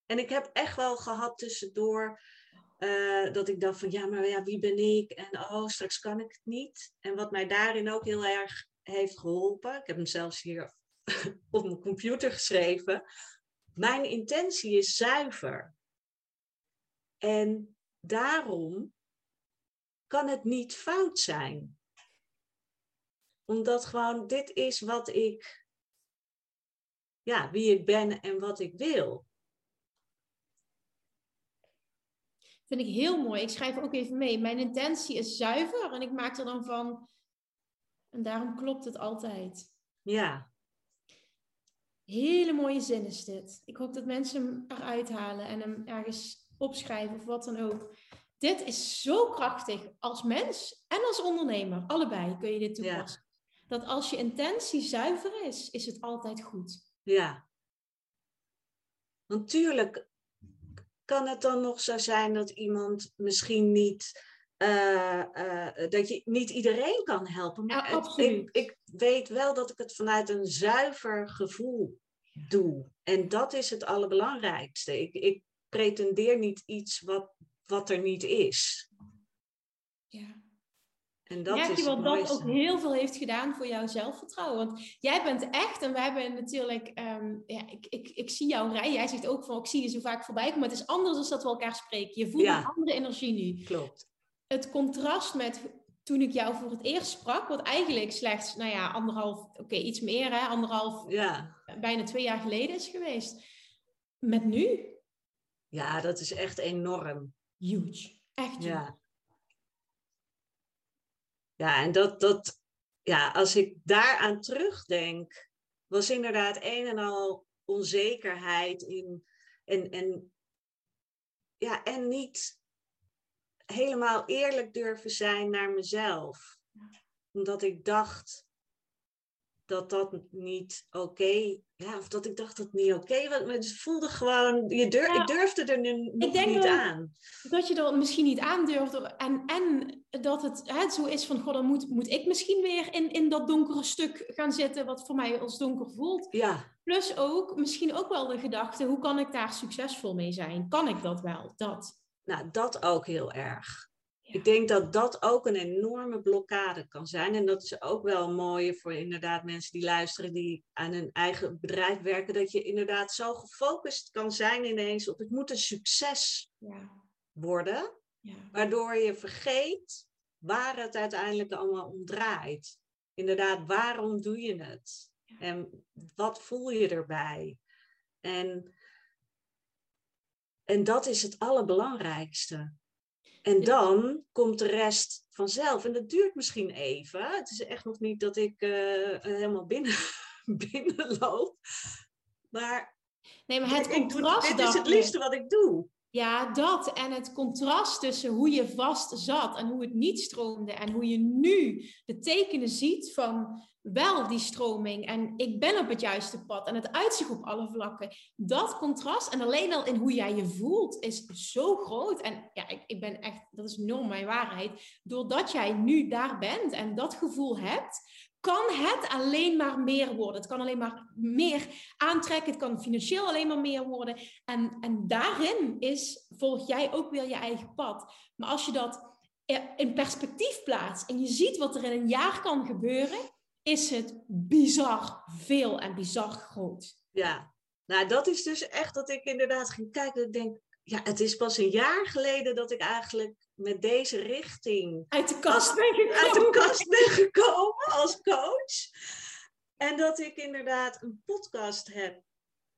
En ik heb echt wel gehad tussendoor uh, dat ik dacht van ja, maar ja, wie ben ik? En oh, straks kan ik het niet. En wat mij daarin ook heel erg heeft geholpen. Ik heb hem zelfs hier op mijn computer geschreven. Mijn intentie is zuiver. En daarom kan het niet fout zijn. Omdat gewoon dit is wat ik, ja, wie ik ben en wat ik wil. Vind ik heel mooi. Ik schrijf ook even mee. Mijn intentie is zuiver en ik maak er dan van. En daarom klopt het altijd. Ja. Hele mooie zin is dit. Ik hoop dat mensen hem eruit halen en hem ergens opschrijven of wat dan ook. Dit is zo krachtig als mens en als ondernemer. Allebei kun je dit toepassen. Dat als je intentie zuiver is, is het altijd goed. Ja. Natuurlijk kan het dan nog zo zijn dat iemand misschien niet. Uh, uh, dat je niet iedereen kan helpen. Maar ja, ik, ik, weet wel dat ik het vanuit een zuiver gevoel doe. En dat is het allerbelangrijkste. Ik, ik pretendeer niet iets wat, wat er niet is. Ja. En dat Merk je wat dat ook heel veel heeft gedaan voor jouw zelfvertrouwen? Want jij bent echt, en wij hebben natuurlijk, um, ja, ik, ik, ik zie jou rijden. Jij zegt ook van, ik zie je zo vaak voorbij komen. Maar het is anders dan dat we elkaar spreken. Je voelt een andere energie nu. Klopt. Het contrast met toen ik jou voor het eerst sprak, wat eigenlijk slechts, nou ja, anderhalf, oké, iets meer, hè, anderhalf, ja. bijna twee jaar geleden is geweest. Met nu? Ja, dat is echt enorm. Huge. Echt huge. Ja. Ja, en dat, dat, ja, als ik daaraan terugdenk, was inderdaad een en al onzekerheid in, en, en, ja, en niet helemaal eerlijk durven zijn naar mezelf. Omdat ik dacht dat dat niet oké, ja, of dat ik dacht dat het niet oké was. Maar het voelde gewoon, je durf, ik durfde er nu nog niet aan. Dat je er misschien niet aan durfde. En, en dat het hè, zo is van, god, dan moet, moet ik misschien weer in, in dat donkere stuk gaan zitten, wat voor mij als donker voelt. Ja. Plus ook, misschien ook wel de gedachte, hoe kan ik daar succesvol mee zijn? Kan ik dat wel? Dat. Nou, dat ook heel erg. Ik denk dat dat ook een enorme blokkade kan zijn. En dat is ook wel mooi voor inderdaad mensen die luisteren, die aan hun eigen bedrijf werken. Dat je inderdaad zo gefocust kan zijn ineens op het moet een succes ja. worden. Ja. Waardoor je vergeet waar het uiteindelijk allemaal om draait. Inderdaad, waarom doe je het? En wat voel je erbij? En, en dat is het allerbelangrijkste. En dan komt de rest vanzelf. En dat duurt misschien even. Het is echt nog niet dat ik uh, helemaal binnen, binnenloop. Maar, nee, maar het contrast. dit is het liefste wat ik doe. Ja, dat. En het contrast tussen hoe je vast zat en hoe het niet stroomde. En hoe je nu de tekenen ziet van wel die stroming. En ik ben op het juiste pad. En het uitzicht op alle vlakken. Dat contrast en alleen al in hoe jij je voelt is zo groot. En ja, ik, ik ben echt, dat is enorm mijn waarheid. Doordat jij nu daar bent en dat gevoel hebt, kan het alleen maar meer worden. Het kan alleen maar meer aantrekken. Het kan financieel alleen maar meer worden. En, en daarin is, volg jij ook weer je eigen pad. Maar als je dat in perspectief plaatst en je ziet wat er in een jaar kan gebeuren, is het bizar veel en bizar groot. Ja, nou dat is dus echt dat ik inderdaad ging kijken. Ik denk, ja, het is pas een jaar geleden dat ik eigenlijk met deze richting uit de kast ben gekomen, uit de kast ben gekomen als coach. En dat ik inderdaad een podcast heb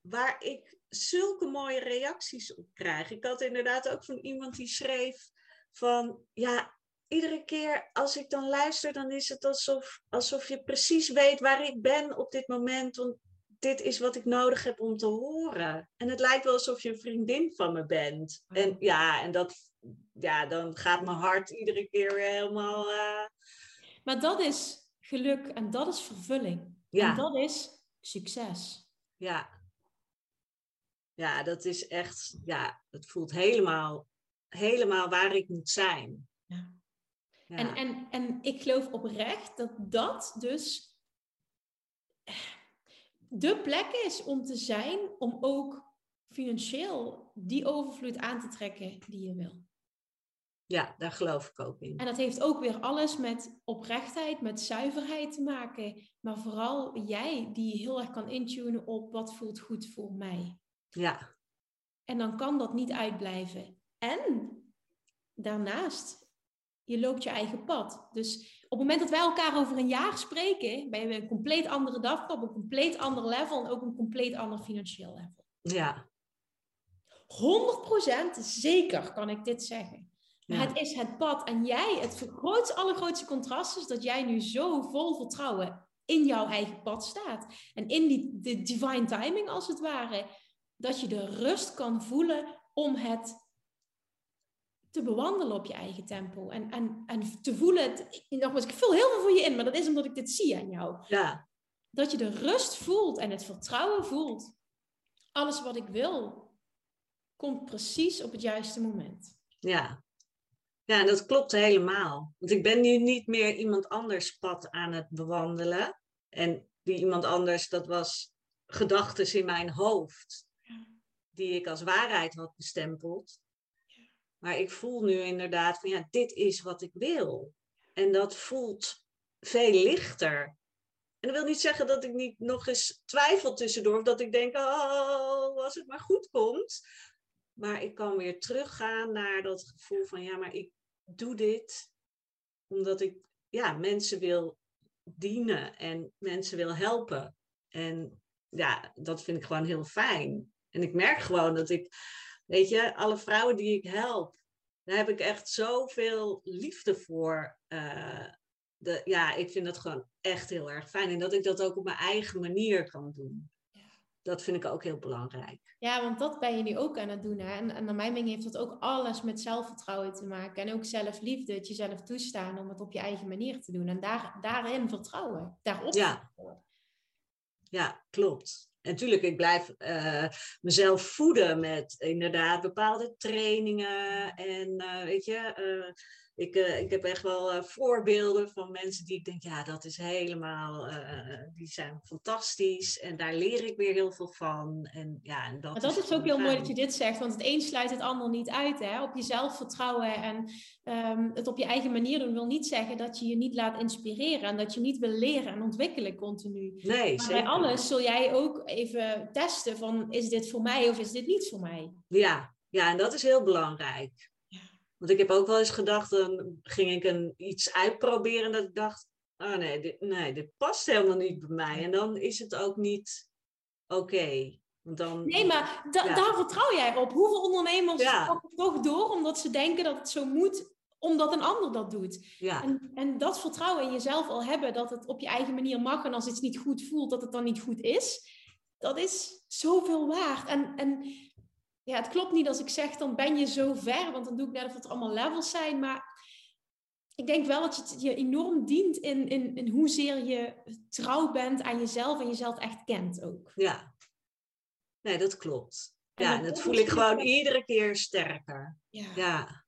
waar ik zulke mooie reacties op krijg. Ik had inderdaad ook van iemand die schreef van ja, iedere keer als ik dan luister, dan is het alsof, alsof je precies weet waar ik ben op dit moment. Want dit is wat ik nodig heb om te horen. En het lijkt wel alsof je een vriendin van me bent. En ja, en dat, ja, dan gaat mijn hart iedere keer weer helemaal. Uh... Maar dat is geluk en dat is vervulling. Ja. En dat is succes. Ja. Ja, dat is echt, ja, het voelt helemaal, helemaal waar ik moet zijn. Ja. En, en, en ik geloof oprecht dat dat dus de plek is om te zijn, om ook financieel die overvloed aan te trekken die je wil. Ja, daar geloof ik ook in. En dat heeft ook weer alles met oprechtheid, met zuiverheid te maken. Maar vooral jij die heel erg kan intunen op wat voelt goed voor mij. Ja. En dan kan dat niet uitblijven. En daarnaast, je loopt je eigen pad. Dus op het moment dat wij elkaar over een jaar spreken, ben je een compleet andere dag op een compleet ander level en ook een compleet ander financieel level. Ja. 100% zeker kan ik dit zeggen. Maar het is het pad. En jij, het grootste, allergrootste contrast is dat jij nu zo vol vertrouwen in jouw eigen pad staat. En in die de divine timing als het ware. Dat je de rust kan voelen om het te bewandelen op je eigen tempo. En, en, en te voelen, nogmaals, ik vul heel veel voor je in, maar dat is omdat ik dit zie aan jou. Ja. Dat je de rust voelt en het vertrouwen voelt. Alles wat ik wil, komt precies op het juiste moment. Ja. Ja, dat klopt helemaal. Want ik ben nu niet meer iemand anders pad aan het bewandelen. En die iemand anders, dat was gedachten in mijn hoofd. Die ik als waarheid had bestempeld. Maar ik voel nu inderdaad van ja, dit is wat ik wil. En dat voelt veel lichter. En dat wil niet zeggen dat ik niet nog eens twijfel tussendoor. Of dat ik denk, oh, als het maar goed komt. Maar ik kan weer teruggaan naar dat gevoel van ja, maar ik doe dit omdat ik ja, mensen wil dienen en mensen wil helpen. En ja, dat vind ik gewoon heel fijn. En ik merk gewoon dat ik Weet je, alle vrouwen die ik help, daar heb ik echt zoveel liefde voor. Uh, de, ja, ik vind dat gewoon echt heel erg fijn. En dat ik dat ook op mijn eigen manier kan doen. Dat vind ik ook heel belangrijk. Ja, want dat ben je nu ook aan het doen. Hè? En, en naar mijn mening heeft dat ook alles met zelfvertrouwen te maken. En ook zelfliefde, het jezelf toestaan om het op je eigen manier te doen. En daar, daarin vertrouwen. Daarop ja. ja, klopt. Natuurlijk, ik blijf uh, mezelf voeden met inderdaad bepaalde trainingen. En uh, weet je, uh, ik, uh, ik heb echt wel uh, voorbeelden van mensen die ik denk, ja, dat is helemaal, uh, die zijn fantastisch. En daar leer ik weer heel veel van. En, ja, en dat, maar dat is, is ook heel mooi dat je dit zegt, want het een sluit het ander niet uit. Hè? Op jezelf vertrouwen en um, het op je eigen manier doen wil niet zeggen dat je je niet laat inspireren en dat je niet wil leren en ontwikkelen continu. Nee, maar bij alles zul jij ook even testen van, is dit voor mij of is dit niet voor mij? Ja, ja en dat is heel belangrijk. Want ik heb ook wel eens gedacht, dan ging ik een, iets uitproberen dat ik dacht, oh nee dit, nee, dit past helemaal niet bij mij. En dan is het ook niet oké. Dan, nee, maar da daar vertrouw jij op. Hoeveel ondernemers ja. toch door omdat ze denken dat het zo moet, omdat een ander dat doet. Ja. En, en dat vertrouwen in jezelf al hebben, dat het op je eigen manier mag en als iets niet goed voelt, dat het dan niet goed is, dat is zoveel waard. En, en ja, het klopt niet als ik zeg, dan ben je zo ver, want dan doe ik net of het allemaal levels zijn. Maar ik denk wel dat het je enorm dient in, in, in hoezeer je trouw bent aan jezelf en jezelf echt kent ook. Ja, nee, dat klopt. Ja, en dat voel ik gewoon iedere keer sterker. Ja. ja.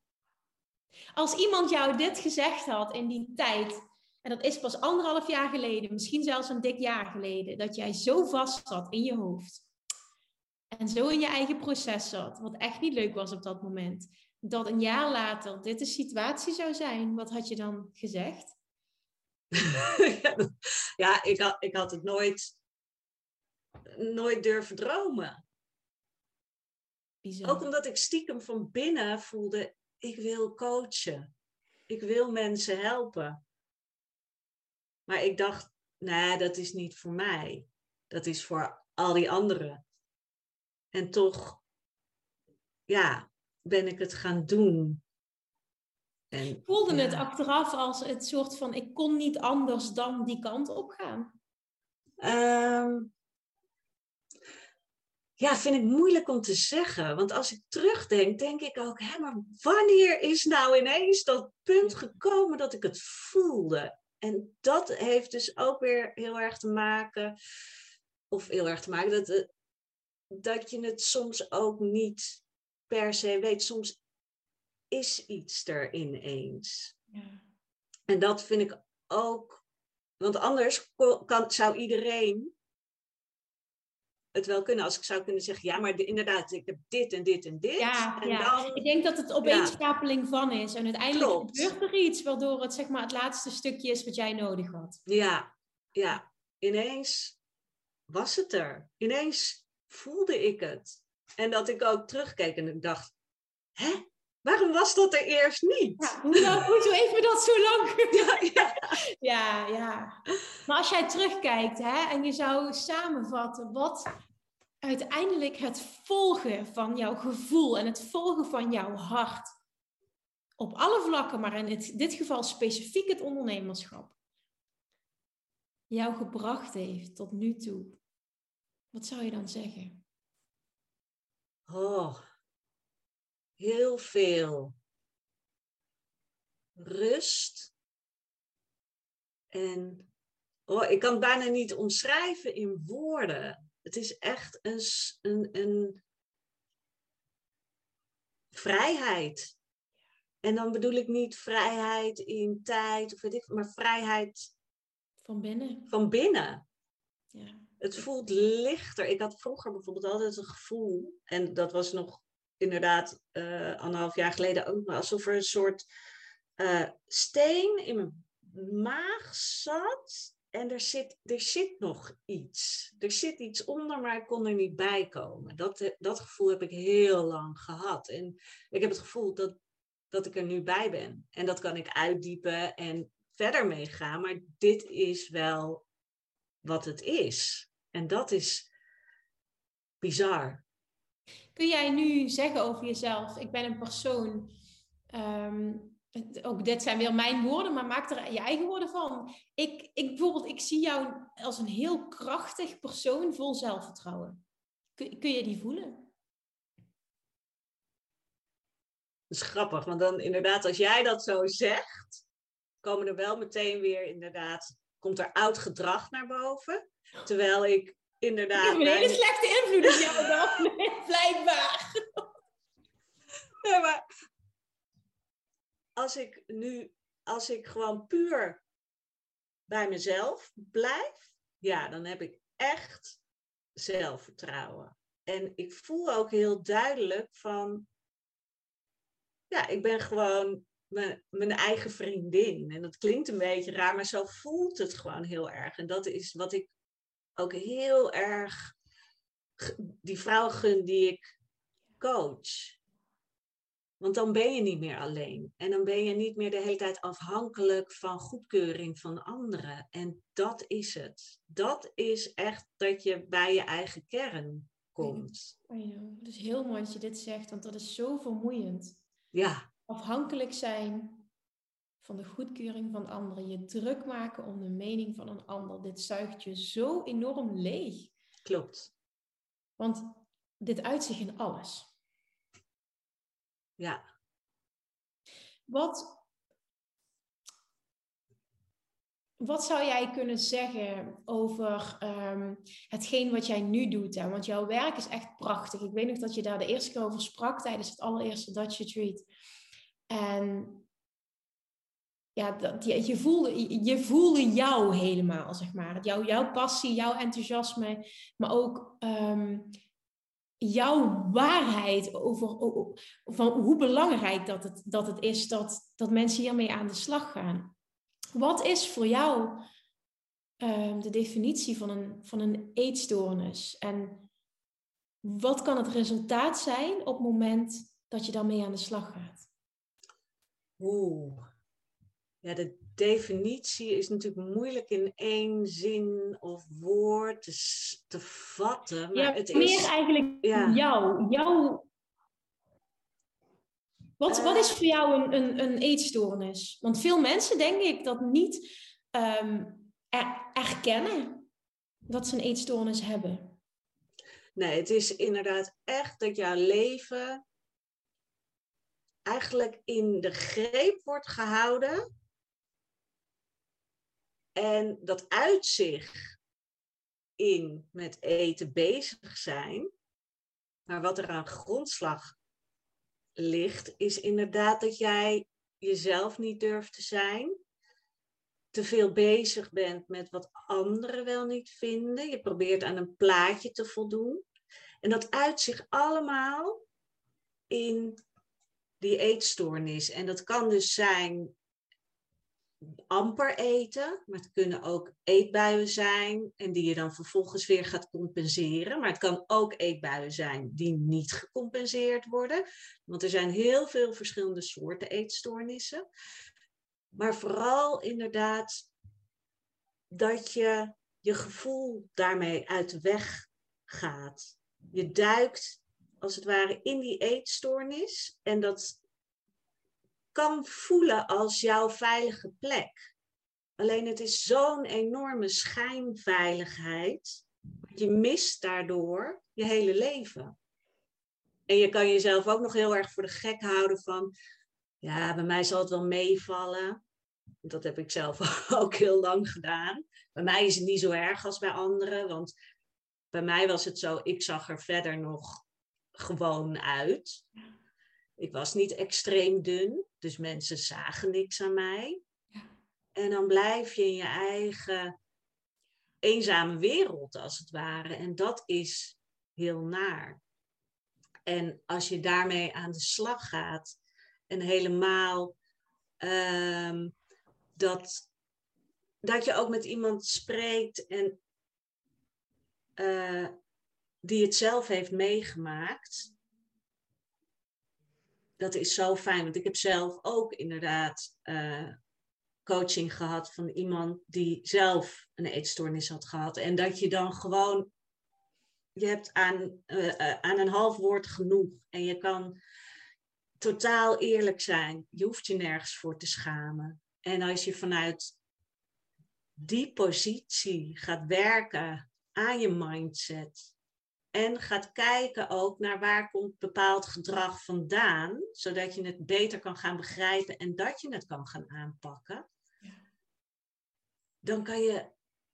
Als iemand jou dit gezegd had in die tijd, en dat is pas anderhalf jaar geleden, misschien zelfs een dik jaar geleden, dat jij zo vast zat in je hoofd en zo in je eigen proces zat, wat echt niet leuk was op dat moment, dat een jaar later dit de situatie zou zijn, wat had je dan gezegd? ja, ik had, ik had het nooit, nooit durven dromen. Bizar. Ook omdat ik stiekem van binnen voelde, ik wil coachen. Ik wil mensen helpen. Maar ik dacht, nee, dat is niet voor mij. Dat is voor al die anderen. En toch, ja, ben ik het gaan doen. En, Voelde het achteraf als het soort van, ik kon niet anders dan die kant op gaan? Um, ja, vind ik moeilijk om te zeggen. Want als ik terugdenk, denk ik ook, hé, maar wanneer is nou ineens dat punt gekomen dat ik het voelde? En dat heeft dus ook weer heel erg te maken, of heel erg te maken, dat, dat je het soms ook niet per se weet. Soms is iets er ineens. Ja. En dat vind ik ook, want anders kan, zou iedereen het wel kunnen. Als ik zou kunnen zeggen, ja, maar inderdaad, ik heb dit en dit en dit. Ja, en ja. Dan, ik denk dat het opeenstapeling ja. van is. En uiteindelijk Klopt. gebeurt er iets waardoor het zeg maar het laatste stukje is wat jij nodig had. Ja, ja. Ineens was het er. Ineens voelde ik het. En dat ik ook terugkeek en ik dacht, hè? Waarom was dat er eerst niet? Ja, hoe dan, hoezo heeft me dat zo lang? Ja, ja. ja, ja. Maar als jij terugkijkt hè, en je zou samenvatten wat uiteindelijk het volgen van jouw gevoel en het volgen van jouw hart op alle vlakken, maar in dit geval specifiek het ondernemerschap, jou gebracht heeft tot nu toe. Wat zou je dan zeggen? Oh, heel veel rust. En oh, ik kan het bijna niet omschrijven in woorden. Het is echt een, een, een vrijheid. En dan bedoel ik niet vrijheid in tijd of weet ik, maar vrijheid van binnen. Van binnen. Ja het voelt lichter. Ik had vroeger bijvoorbeeld altijd een gevoel, en dat was nog inderdaad uh, anderhalf jaar geleden ook, alsof er een soort uh, steen in mijn maag zat. En er zit, er zit nog iets. Er zit iets onder, maar ik kon er niet bij komen. Dat, eh, dat gevoel heb ik heel lang gehad. En ik heb het gevoel dat, dat ik er nu bij ben. En dat kan ik uitdiepen en verder meegaan. Maar dit is wel wat het is. En dat is bizar. Kun jij nu zeggen over jezelf, ik ben een persoon, ehm, ook dit zijn weer mijn woorden, maar maak er je eigen woorden van. Ik, ik, bijvoorbeeld, ik zie jou als een heel krachtig persoon vol zelfvertrouwen. Kun, kun je die voelen? Dat is grappig, want dan inderdaad, als jij dat zo zegt, komen er wel meteen weer inderdaad, komt er oud gedrag naar boven. Terwijl ik inderdaad... Ik heb een hele slechte invloed op jou dan, blijkbaar. Nee, maar als ik nu, als ik gewoon puur bij mezelf blijf, ja, dan heb ik echt zelfvertrouwen. En ik voel ook heel duidelijk van, ja, ik ben gewoon mijn, mijn eigen vriendin. En dat klinkt een beetje raar, maar zo voelt het gewoon heel erg. En dat is wat ik ook heel erg die vrouw gun die ik coach. Want dan ben je niet meer alleen. En dan ben je niet meer de hele tijd afhankelijk van goedkeuring van anderen. En dat is het. Dat is echt dat je bij je eigen kern komt. Is heel mooi dat je dit zegt, want dat is zo vermoeiend. Ja. Afhankelijk zijn van de goedkeuring van anderen. Je druk maken om de mening van een ander. Dit zuigt je zo enorm leeg. Klopt. Want dit uitzicht in alles. Ja. Wat, wat zou jij kunnen zeggen over um, hetgeen wat jij nu doet? Hè? Want jouw werk is echt prachtig. Ik weet nog dat je daar de eerste keer over sprak tijdens het allereerste Dutch Retreat. En ja, dat, je, je, voelde, je voelde jou helemaal, zeg maar. Jouw, jouw passie, jouw enthousiasme, maar ook um, jouw waarheid over, van hoe belangrijk dat het, dat het is dat, dat mensen hiermee aan de slag gaan. Wat is voor jou um, de definitie van een, van een eetstoornis? En wat kan het resultaat zijn op het moment dat je daarmee aan de slag gaat? Oeh. Ja, de definitie is natuurlijk moeilijk in één zin of woord te, te vatten. Maar ja, het meer is eigenlijk ja. jou. jou. Wat, wat is eh. voor jou een, een, een eetstoornis? Want veel mensen, denk ik, dat niet um, erkennen dat ze een eetstoornis hebben. Nee, het is inderdaad echt dat jouw leven eigenlijk in de greep wordt gehouden en dat uitzicht in met eten bezig zijn. Maar wat er aan grondslag ligt, is inderdaad dat jij jezelf niet durft te zijn. Te veel bezig bent met wat anderen wel niet vinden. Je probeert aan een plaatje te voldoen. En dat uitzicht allemaal in die eetstoornis. En dat kan dus zijn amper eten, maar het kunnen ook eetbuien zijn en die je dan vervolgens weer gaat compenseren. Maar het kan ook eetbuien zijn die niet gecompenseerd worden, want er zijn heel veel verschillende soorten eetstoornissen. Maar vooral inderdaad dat je je gevoel daarmee uit de weg gaat. Je duikt als het ware in die eetstoornis en dat kan voelen als jouw veilige plek. Alleen het is zo'n enorme schijnveiligheid. Je mist daardoor je hele leven. En je kan jezelf ook nog heel erg voor de gek houden van, ja, bij mij zal het wel meevallen. Dat heb ik zelf ook heel lang gedaan. Bij mij is het niet zo erg als bij anderen, want bij mij was het zo, ik zag er verder nog gewoon uit. Ik was niet extreem dun, dus mensen zagen niks aan mij. Ja. En dan blijf je in je eigen eenzame wereld, als het ware. En dat is heel naar. En als je daarmee aan de slag gaat en helemaal ehm, dat, dat je ook met iemand spreekt en uh, die het zelf heeft meegemaakt, dat is zo fijn. Want ik heb zelf ook inderdaad uh, coaching gehad van iemand die zelf een eetstoornis had gehad. En dat je dan gewoon, je hebt aan, uh, aan een half woord genoeg. En je kan totaal eerlijk zijn. Je hoeft je nergens voor te schamen. En als je vanuit die positie gaat werken aan je mindset, en gaat kijken ook naar waar komt bepaald gedrag vandaan, zodat je het beter kan gaan begrijpen en dat je het kan gaan aanpakken. Dan kan je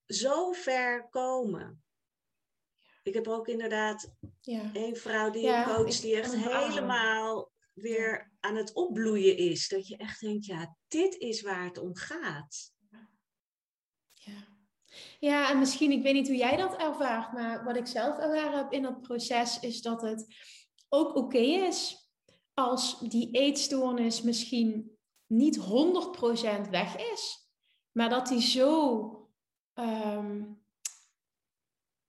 zo ver komen. Ik heb ook inderdaad ja. een vrouw die ja, coach die echt helemaal weer aan het opbloeien is. Dat je echt denkt, ja, dit is waar het om gaat. Ja. Ja, en misschien, ik weet niet hoe jij dat ervaart, maar wat ik zelf ervaren heb in dat proces is dat het ook oké is als die eetstoornis misschien niet 100% weg is, maar dat die zo um,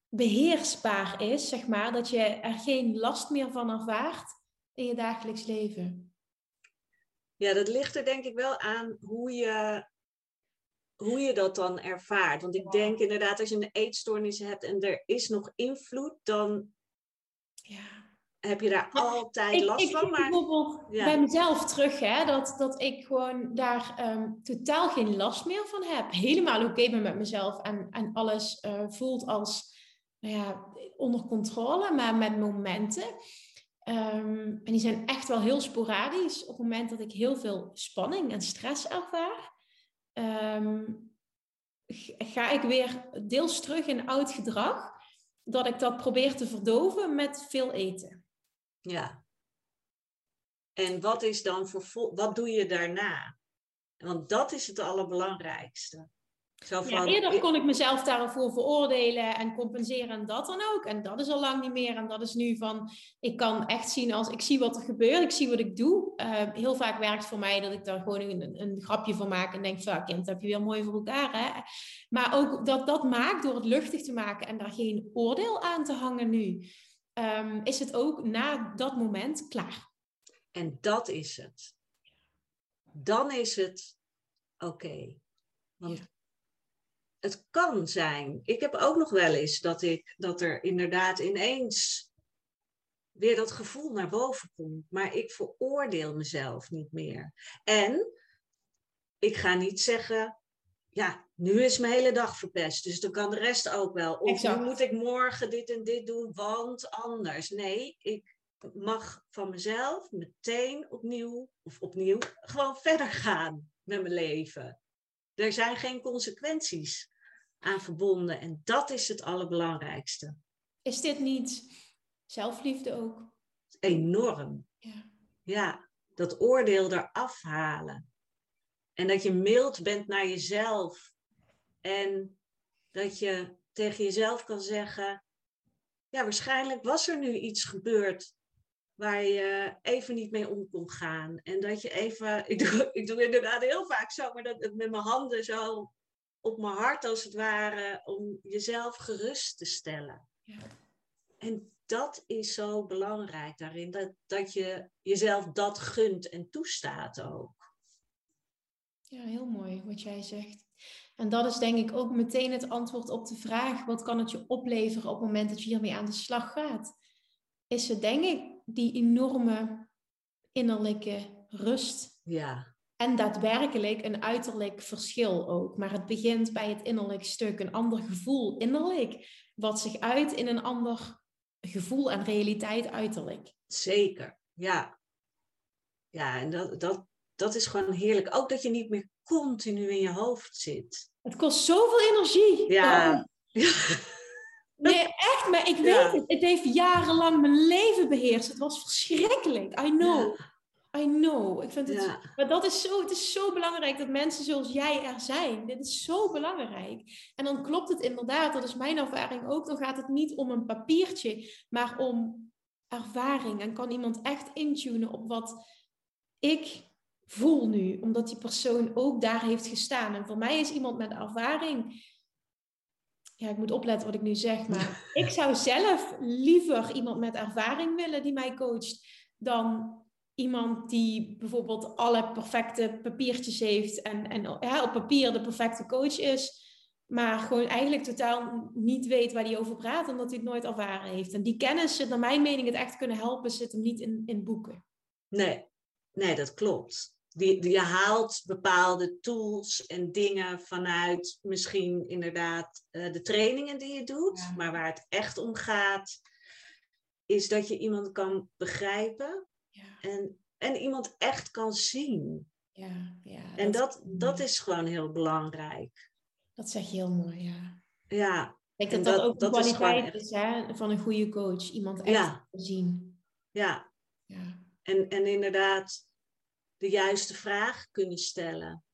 beheersbaar is, zeg maar, dat je er geen last meer van ervaart in je dagelijks leven. Ja, dat ligt er denk ik wel aan hoe je, hoe je dat dan ervaart. Want ik denk inderdaad, als je een eetstoornis hebt en er is nog invloed, dan ja heb je daar altijd last van. Maar... bijvoorbeeld bij mezelf terug, hè, dat, dat ik gewoon daar ehm, totaal geen last meer van heb. Helemaal oké ben met mezelf en, en alles uh, voelt als nou ja, onder controle, maar met momenten. Ehm, en die zijn echt wel heel sporadisch. Op het moment dat ik heel veel spanning en stress ervaar, ehm, ga ik weer deels terug in oud gedrag. Dat ik dat probeer te verdoven met veel eten. Ja. En wat is dan voor wat doe je daarna? Want dat is het allerbelangrijkste. Zo van, ja, eerder kon ik mezelf daarvoor veroordelen en compenseren en dat dan ook. En dat is al lang niet meer. En dat is nu van, ik kan echt zien als ik zie wat er gebeurt, ik zie wat ik doe. Uh, heel vaak werkt voor mij dat ik daar gewoon een, een grapje van maak en denk, van, kind, heb je weer mooi voor elkaar. Hè? Maar ook dat dat maakt door het luchtig te maken en daar geen oordeel aan te hangen nu. Ehm, is het ook na dat moment klaar. En dat is het. Dan is het oké. Want het kan zijn. Ik heb ook nog wel eens dat, ik, dat er inderdaad ineens weer dat gevoel naar boven komt. Maar ik veroordeel mezelf niet meer. En ik ga niet zeggen, ja, nu is mijn hele dag verpest, dus dan kan de rest ook wel. Of nu moet ik morgen dit en dit doen, want anders. Nee, ik mag van mezelf meteen opnieuw, of opnieuw, gewoon verder gaan met mijn leven. Er zijn geen consequenties aan verbonden en dat is het allerbelangrijkste. Is dit niet zelfliefde ook? Enorm. Ja. ja, dat oordeel eraf halen. En dat je mild bent naar jezelf. En dat je tegen jezelf kan zeggen: Ja, waarschijnlijk was er nu iets gebeurd waar je even niet mee om kon gaan. En dat je even, ik doe, ik doe inderdaad heel vaak zo, maar dat met mijn handen zo op mijn hart als het ware, om jezelf gerust te stellen. Ja. En dat is zo belangrijk daarin, dat, dat je jezelf dat gunt en toestaat ook. Ja, heel mooi wat jij zegt. En dat is denk ik ook meteen het antwoord op de vraag: wat kan het je opleveren op het moment dat je hiermee aan de slag gaat? Is het denk ik die enorme innerlijke rust. Ja. En daadwerkelijk een uiterlijk verschil ook. Maar het begint bij het innerlijk stuk, een ander gevoel innerlijk, wat zich uit in een ander gevoel en realiteit uiterlijk. Zeker, ja. Ja, en dat, dat, dat is gewoon heerlijk. Ook dat je niet meer continu in je hoofd zit. Het kost zoveel energie. Ja. Nee, echt, maar ik weet het. Het heeft jarenlang mijn leven beheerst. Het was verschrikkelijk. I know. I know. Ik vind het, Maar dat is zo, het is zo belangrijk dat mensen zoals jij er zijn. Dit is zo belangrijk. En dan klopt het inderdaad, dat is mijn ervaring ook. Dan gaat het niet om een papiertje, maar om ervaring. En kan iemand echt intunen op wat ik voel nu, omdat die persoon ook daar heeft gestaan. En voor mij is iemand met ervaring. Ja, ik moet opletten wat ik nu zeg, maar ik zou zelf liever iemand met ervaring willen die mij coacht, dan iemand die bijvoorbeeld alle perfecte papiertjes heeft en, en ja, op papier de perfecte coach is, maar gewoon eigenlijk totaal niet weet waar hij over praat, omdat hij het nooit ervaren heeft. En die kennis zit, naar mijn mening, het echt kunnen helpen, zit hem niet in, in boeken. Nee, nee, dat klopt die, je haalt bepaalde tools en dingen vanuit misschien inderdaad uh, de trainingen die je doet. Maar waar het echt om gaat, is dat je iemand kan begrijpen ja. en, en iemand echt kan zien. Ja, ja, en dat, dat, is gewoon heel belangrijk. Dat zeg je heel mooi, ja. Ja. Ik denk dat dat, ook de kwaliteit is, hè, van een goede coach. Iemand echt ja. zien. Ja. ja. En, en inderdaad de juiste vraag kunnen stellen.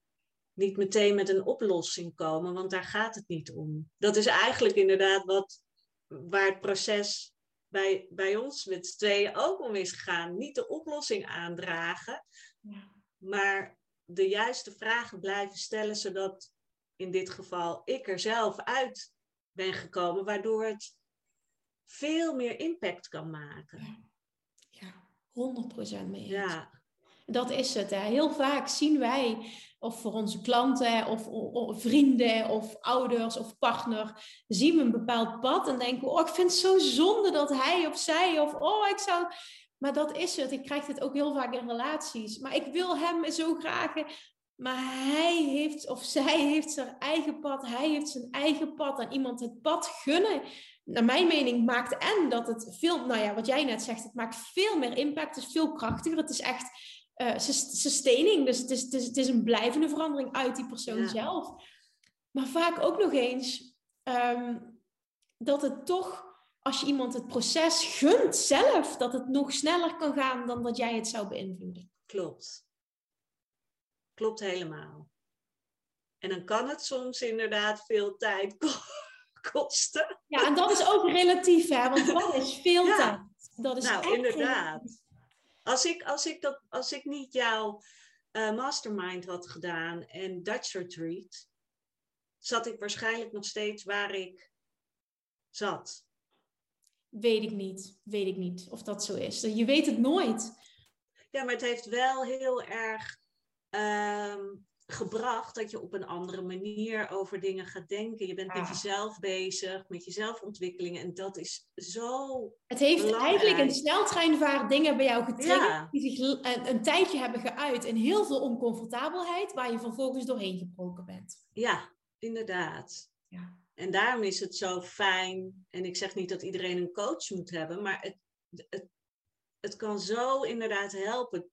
Niet meteen met een oplossing komen, want daar gaat het niet om. Dat is eigenlijk inderdaad wat, waar het proces bij, bij ons met z'n tweeën ook om is gegaan. Niet de oplossing aandragen, ja. maar de juiste vragen blijven stellen, zodat in dit geval ik er zelf uit ben gekomen, waardoor het veel meer impact kan maken. Ja, ja 100% mee. Ja. Dat is het. Hè. Heel vaak zien wij, of voor onze klanten, of, vrienden, of ouders, of partner, zien we een bepaald pad en denken, oh, ik vind het zo zonde dat hij of zij, of oh, ik zou... Maar dat is het. Ik krijg dit ook heel vaak in relaties. Maar ik wil hem zo graag. Maar hij heeft of zij heeft zijn eigen pad. Hij heeft zijn eigen pad. En iemand het pad gunnen. Naar mijn mening maakt en dat het veel, nou ja, wat jij net zegt, het maakt veel meer impact. Het is veel krachtiger. Het is echt uh, sustaining. Dus het is, het, is, het is een blijvende verandering uit die persoon zelf. Maar vaak ook nog eens ehm, dat het toch, als je iemand het proces gunt zelf, dat het nog sneller kan gaan dan dat jij het zou beïnvloeden. Klopt. Klopt helemaal. En dan kan het soms inderdaad veel tijd kosten. Ja, en dat is ook relatief, hè? Want wat is veel tijd? Dat is nou, inderdaad. Als ik, als ik, dat, als ik niet jouw uh, mastermind had gedaan en Dutch Retreat, zat ik waarschijnlijk nog steeds waar ik zat. Weet ik niet. Weet ik niet of dat zo is. Je weet het nooit. Ja, maar het heeft wel heel erg ehm, gebracht dat je op een andere manier over dingen gaat denken. Je bent met jezelf bezig, met je zelfontwikkeling. En dat is zo. Het heeft eigenlijk een sneltreinvaart dingen bij jou getriggerd. Die zich een, een, tijdje hebben geuit in heel veel oncomfortabelheid, waar je vervolgens doorheen gebroken bent. Ja, inderdaad. Ja. En daarom is het zo fijn. En ik zeg niet dat iedereen een coach moet hebben, maar het, het, het kan zo inderdaad helpen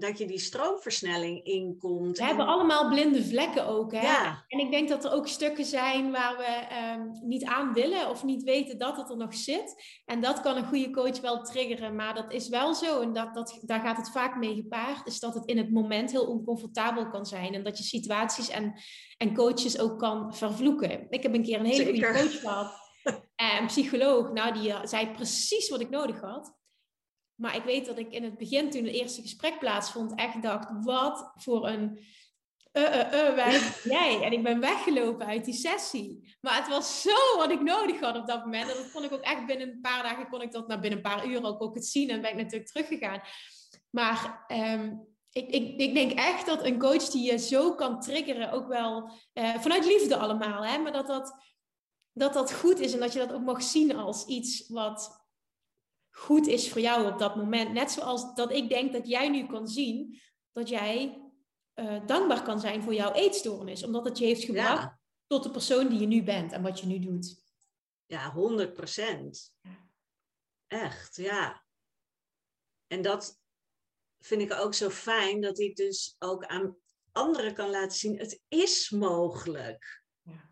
dat je die stroomversnelling inkomt. We hebben allemaal blinde vlekken ook. Hè? Ja. En ik denk dat er ook stukken zijn waar we um, niet aan willen of niet weten dat het er nog zit. En dat kan een goede coach wel triggeren. Maar dat is wel zo. En dat, dat, daar gaat het vaak mee gepaard. Is dat het in het moment heel oncomfortabel kan zijn. En dat je situaties en, en coaches ook kan vervloeken. Ik heb een keer een hele goede coach gehad. Een psycholoog. Nou, die eh, zei precies wat ik nodig had. Maar ik weet dat ik in het begin, toen het eerste gesprek plaatsvond, echt dacht: wat voor een. Uh, uh, uh, waar jij? En ik ben weggelopen uit die sessie. Maar het was zo wat ik nodig had op dat moment. En dat kon ik ook echt binnen een paar dagen, kon ik dat nou, binnen een paar uur ook, ook het zien. En ben ik natuurlijk teruggegaan. Maar ehm, ik, ik, ik, denk echt dat een coach die je zo kan triggeren, ook wel uh, vanuit liefde allemaal, hè, maar dat dat, dat dat goed is en dat je dat ook mag zien als iets wat goed is voor jou op dat moment. Net zoals dat ik denk dat jij nu kan zien dat jij uh, dankbaar kan zijn voor jouw eetstoornis, omdat het je heeft gebracht tot de persoon die je nu bent en wat je nu doet. Ja, 100 procent. Echt, ja. En dat vind ik ook zo fijn dat ik dus ook aan anderen kan laten zien: het is mogelijk. Ja.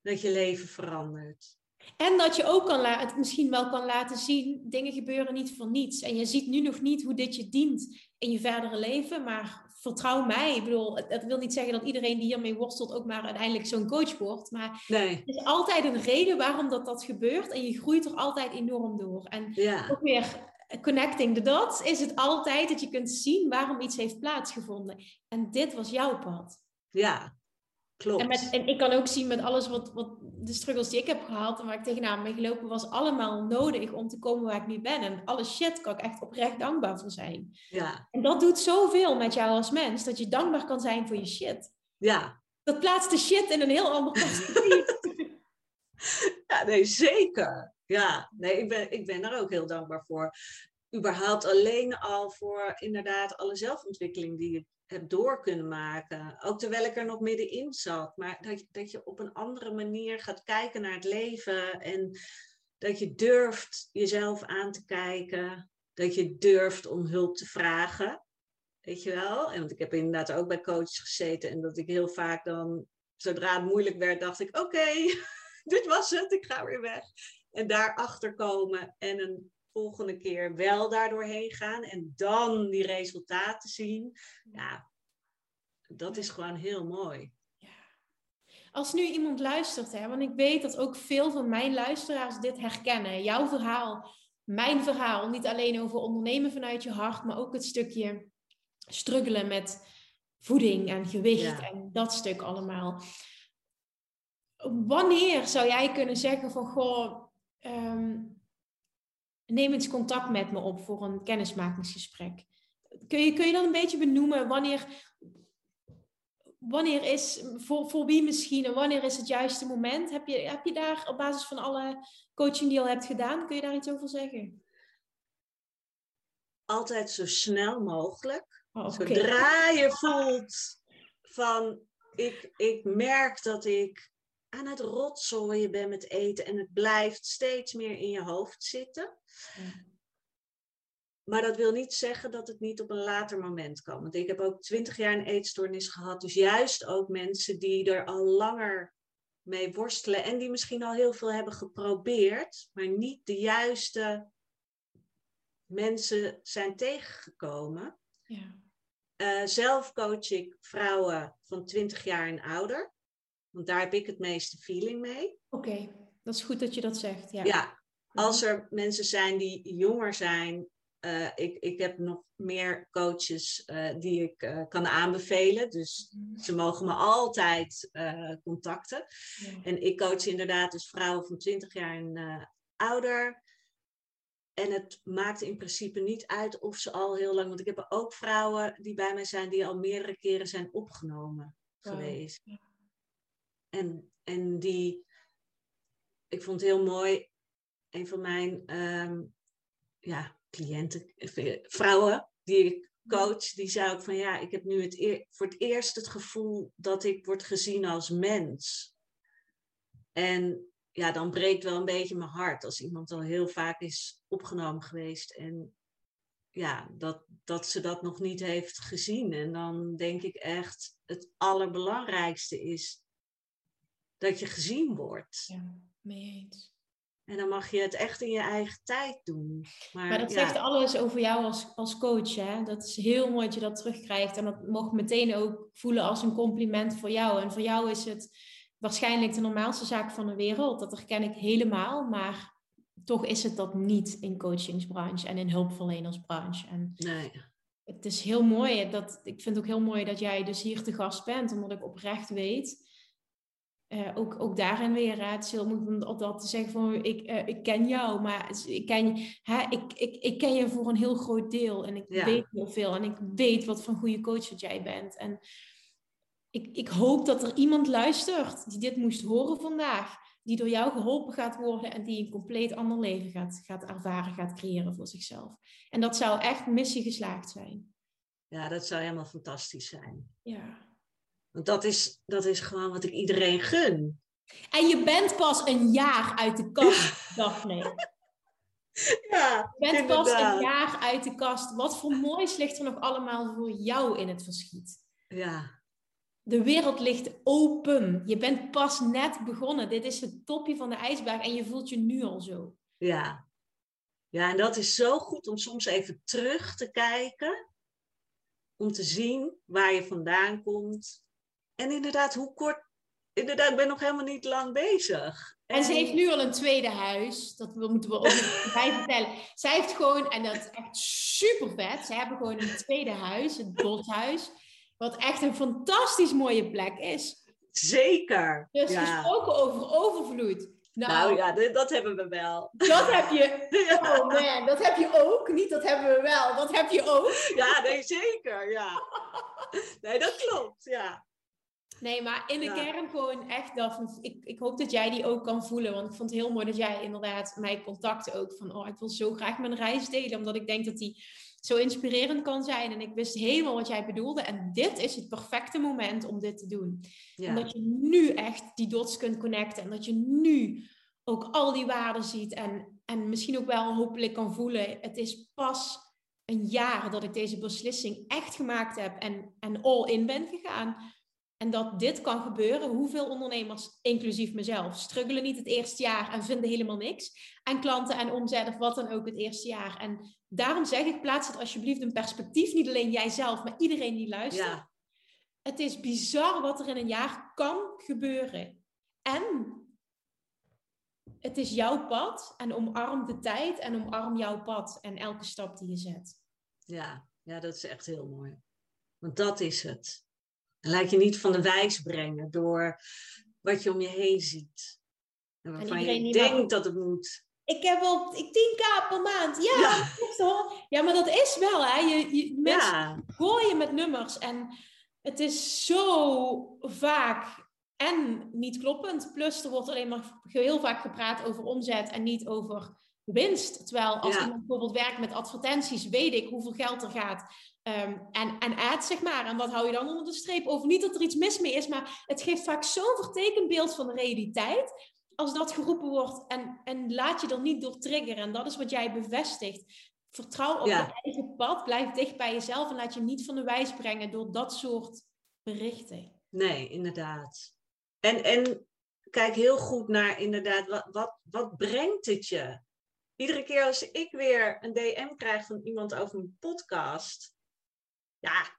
Dat je leven verandert. En dat je ook kan het misschien wel kan laten zien, dingen gebeuren niet voor niets. En je ziet nu nog niet hoe dit je dient in je verdere leven, maar vertrouw mij. Ik bedoel, het, wil niet zeggen dat iedereen die hiermee worstelt ook maar uiteindelijk zo'n coach wordt. Maar nee. er is altijd een reden waarom dat, dat gebeurt en je groeit er altijd enorm door. En ook weer connecting the dots is het altijd dat je kunt zien waarom iets heeft plaatsgevonden. En dit was jouw pad. Ja, Klopt. En, met, en ik kan ook zien met alles wat, wat de struggles die ik heb gehad en waar ik tegenaan ben gelopen, was allemaal nodig om te komen waar ik nu ben. En alle shit kan ik echt oprecht dankbaar voor zijn. Ja. En dat doet zoveel met jou als mens, dat je dankbaar kan zijn voor je shit. Ja. Dat plaatst de shit in een heel ander perspectief. ja, nee, zeker. Ja, nee, ik ben, ik ben daar ook heel dankbaar voor. Überhaupt alleen al voor inderdaad alle zelfontwikkeling die je heb door kunnen maken. Ook terwijl ik er nog middenin zat. Maar dat, dat je op een andere manier gaat kijken naar het leven. En dat je durft jezelf aan te kijken. Dat je durft om hulp te vragen. Weet je wel? En want ik heb inderdaad ook bij coaches gezeten. En dat ik heel vaak dan zodra het moeilijk werd, dacht ik: oké, dit was het, ik ga weer weg. En daarachter komen en een volgende keer wel daardoorheen gaan en dan die resultaten zien. Ja, dat is gewoon heel mooi. Als nu iemand luistert, hè, want ik weet dat ook veel van mijn luisteraars dit herkennen. Jouw verhaal, mijn verhaal. Niet alleen over ondernemen vanuit je hart, maar ook het stukje struggelen met voeding en gewicht en dat stuk allemaal. Wanneer zou jij kunnen zeggen van, goh, ehm, neem eens contact met me op voor een kennismakingsgesprek? Kun je, kun je dan een beetje benoemen wanneer, wanneer is, voor, voor wie misschien, en wanneer is het juiste moment? Heb je, heb je daar op basis van alle coaching die je al hebt gedaan, kun je daar iets over zeggen? Altijd zo snel mogelijk. Oh, Zodra je voelt van, ik, ik merk dat ik aan het rotzooien ben met eten en het blijft steeds meer in je hoofd zitten. Maar dat wil niet zeggen dat het niet op een later moment kan. Want ik heb ook twintig jaar een eetstoornis gehad. Dus juist ook mensen die er al langer mee worstelen en die misschien al heel veel hebben geprobeerd, maar niet de juiste mensen zijn tegengekomen. Ja. Uh, zelf coach ik vrouwen van 20 jaar en ouder. Want daar heb ik het meeste feeling mee. Oké, dat is goed dat je dat zegt. Ja. ja, als er mensen zijn die jonger zijn, uh, ik, ik heb nog meer coaches uh, die ik uh, kan aanbevelen. Dus mhm. ze mogen me altijd contacten. Ja. En ik coach inderdaad dus vrouwen van 20 jaar en ouder. En het maakt in principe niet uit of ze al heel lang. Want ik heb ook vrouwen die bij mij zijn die al meerdere keren zijn opgenomen geweest. En, en die. Ik vond heel mooi. Een van mijn um, ja, cliënten, vrouwen die ik coach, die zei ook van ja, ik heb nu het voor het eerst het gevoel dat ik word gezien als mens. En ja, dan breekt wel een beetje mijn hart als iemand al heel vaak is opgenomen geweest en ja, dat, dat ze dat nog niet heeft gezien. En dan denk ik echt, het allerbelangrijkste is dat je gezien wordt. Ja, mee eens. En dan mag je het echt in je eigen tijd doen. Maar, maar dat zegt alles over jou als, als coach. Hè? Dat is heel mooi dat je dat terugkrijgt. En dat mocht meteen ook voelen als een compliment voor jou. En voor jou is het waarschijnlijk de normaalste zaak van de wereld. Dat herken ik helemaal. Maar toch is het dat niet in coachingsbranche en in hulpverlenersbranche. En nee. Het is heel mooi. Dat, ik vind het ook heel mooi dat jij dus hier te gast bent. Omdat ik oprecht weet uh, ook, ook daarin weer, hè, het is heel moeilijk om dat te zeggen van ik, uh, ik ken jou, maar ik ken, hè, ik, ik, ik ken je voor een heel groot deel en ik weet heel veel en ik weet wat voor een goede coach dat jij bent. En ik, ik hoop dat er iemand luistert die dit moest horen vandaag, die door jou geholpen gaat worden en die een compleet ander leven gaat, gaat ervaren, gaat creëren voor zichzelf. En dat zou echt missie geslaagd zijn. Ja, dat zou helemaal fantastisch zijn. Ja. Want dat is, dat is gewoon wat ik iedereen gun. En je bent pas een jaar uit de kast, Daphne. Ja, je bent pas een jaar uit de kast. Wat voor moois ligt er nog allemaal voor jou in het verschiet? Ja. De wereld ligt open. Je bent pas net begonnen. Dit is het topje van de ijsberg en je voelt je nu al zo. Ja. Ja, en dat is zo goed om soms even terug te kijken. Om te zien waar je vandaan komt. En inderdaad, hoe kort. Inderdaad, ik ben nog helemaal niet lang bezig. En, ze heeft nu al een tweede huis. Dat moeten we ook bij vertellen. Zij heeft gewoon, en dat is echt super vet. Ze hebben gewoon een tweede huis, het Boshuis. Wat echt een fantastisch mooie plek is. Zeker. Dus ja. gesproken over overvloed. Nou, nou ja, dat hebben we wel. Dat heb je. Oh man, dat heb je ook. Niet dat hebben we wel, dat heb je ook. Ja, nee, zeker. Ja. Nee, dat klopt. Ja. Nee, maar in de kern gewoon echt dat. Ik, ik hoop dat jij die ook kan voelen. Want ik vond het heel mooi dat jij inderdaad mij contacte ook. Van, oh, ik wil zo graag mijn reis delen. Omdat ik denk dat die zo inspirerend kan zijn. En ik wist helemaal wat jij bedoelde. En dit is het perfecte moment om dit te doen. Ja. Omdat je nu echt die dots kunt connecten. En dat je nu ook al die waarden ziet. En, en misschien ook wel hopelijk kan voelen. Het is pas een jaar dat ik deze beslissing echt gemaakt heb. En, en all in ben gegaan En dat dit kan gebeuren, hoeveel ondernemers, inclusief mezelf, struggelen niet het eerste jaar en vinden helemaal niks. En klanten en omzet of wat dan ook het eerste jaar. En daarom zeg ik, plaats het alsjeblieft een perspectief. Niet alleen jijzelf, maar iedereen die luistert. Ja. Het is bizar wat er in een jaar kan gebeuren. En het is jouw pad en omarm de tijd en omarm jouw pad en elke stap die je zet. Ja, ja dat is echt heel mooi. Want dat is het. Laat je niet van de wijs brengen door wat je om je heen ziet. En waarvan je denkt dat het moet. Ik heb wel 10k per maand. Ja, ja. ja maar dat is wel, hè. Je, je, mensen ja. gooien met nummers. En het is zo vaak en niet kloppend. Plus er wordt alleen maar heel vaak gepraat over omzet en niet over winst. Terwijl als ja. iemand bijvoorbeeld werkt met advertenties, weet ik hoeveel geld er gaat. Ehm, en, en ads, zeg maar. En wat hou je dan onder de streep over? Niet dat er iets mis mee is, maar het geeft vaak zo'n vertekend beeld van de realiteit. Als dat geroepen wordt en, en laat je er niet door triggeren. En dat is wat jij bevestigt. Vertrouw op je eigen pad. Blijf dicht bij jezelf en laat je niet van de wijs brengen door dat soort berichten. Nee, inderdaad. En, en kijk heel goed naar inderdaad, wat, wat, wat brengt het je? Iedere keer als ik weer een DM krijg van iemand over een podcast, ja,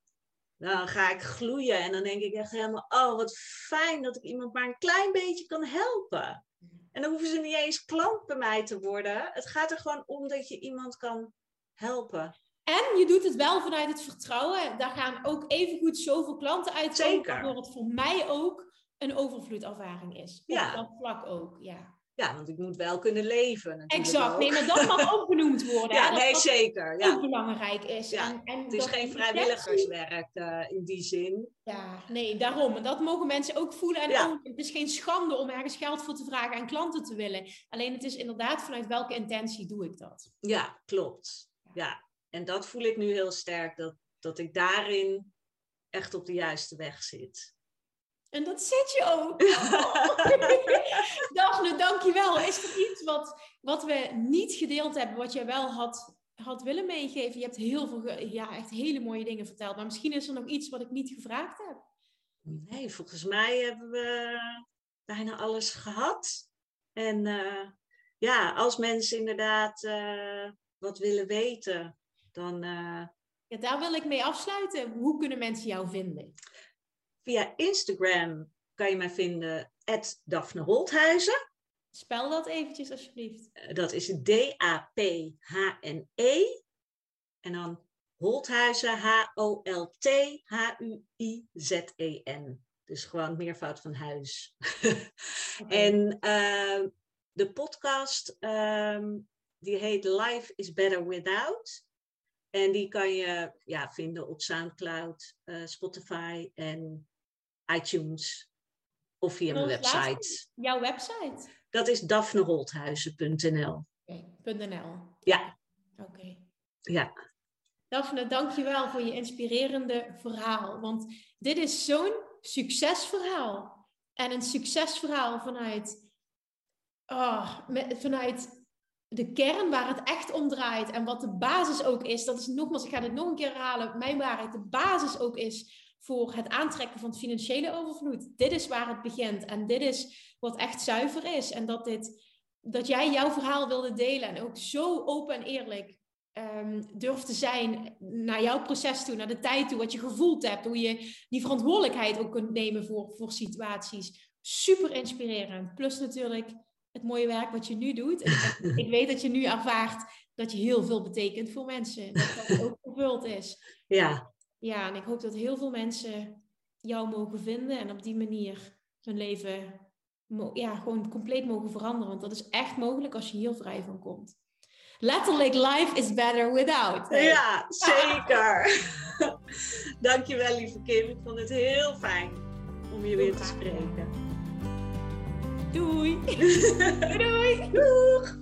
dan ga ik gloeien en dan denk ik echt helemaal, oh wat fijn dat ik iemand maar een klein beetje kan helpen. En dan hoeven ze niet eens klant bij mij te worden. Het gaat er gewoon om dat je iemand kan helpen. En je doet het wel vanuit het vertrouwen. Daar gaan ook evengoed zoveel klanten uit. Zeker. Waardoor het voor mij ook een overvloedervaring is. Op ja. dat vlak ook, ja. Ja, want ik moet wel kunnen leven. Exact, nee, maar dat mag ook benoemd worden. Ja, nee, zeker. Ja. Ook belangrijk is. Ja. En, en het is geen vrijwilligerswerk uh, in die zin. Ja, nee, daarom. En dat mogen mensen ook voelen. En ja. ook, het is geen schande om ergens geld voor te vragen en klanten te willen. Alleen het is inderdaad vanuit welke intentie doe ik dat. Ja, klopt. Ja, en dat voel ik nu heel sterk, dat, dat ik daarin echt op de juiste weg zit. En dat zit je ook. Daphne, dankjewel. Is er iets wat, wat we niet gedeeld hebben, wat jij wel had, had willen meegeven? Je hebt heel veel, ja, echt hele mooie dingen verteld. Maar misschien is er nog iets wat ik niet gevraagd heb. Nee, volgens mij hebben we bijna alles gehad. En uh, ja, als mensen inderdaad uh, wat willen weten, dan. Uh... Ja, daar wil ik mee afsluiten. Hoe kunnen mensen jou vinden? Via Instagram kan je mij vinden, Daphne Holthuizen. Spel dat eventjes alsjeblieft. Eh, dat is D-A-P-H-N-E. En dan Holthuizen, H-O-L-T-H-U-I-Z-E-N. Dus gewoon meervoud van huis. En uh, de podcast, um, die heet Life is Better Without. En die kan je ja, vinden op Soundcloud, uh, Spotify en iTunes of via mijn website. Jouw website? Dat is daphneholthuizen.nl. .nl. Ja. Oké. Ja. Daphne, dankjewel voor je inspirerende verhaal. Want dit is zo'n succesverhaal. En een succesverhaal vanuit, oh, vanuit de kern waar het echt om draait. En wat de basis ook is. Dat is nogmaals, ik ga dit nog een keer herhalen. Mijn waarheid, de basis ook is voor het aantrekken van het financiële overvloed. Dit is waar het begint en dit is wat echt zuiver is. En dat, dit, dat jij jouw verhaal wilde delen en ook zo open en eerlijk um, durft te zijn naar jouw proces toe, naar de tijd toe, wat je gevoeld hebt, hoe je die verantwoordelijkheid ook kunt nemen voor, voor situaties. Super inspirerend. Plus natuurlijk het mooie werk wat je nu doet. ik weet dat je nu ervaart dat je heel veel betekent voor mensen. Dat dat ook vervuld is. Ja, ja, en ik hoop dat heel veel mensen jou mogen vinden en op die manier hun leven ja, gewoon compleet mogen veranderen. Want dat is echt mogelijk als je hier vrij van komt. Letterlijk, life is better without. Ja, zeker. Dankjewel, lieve Kim. Ik vond het heel fijn om je weer te spreken. Doei. doei. Doeg.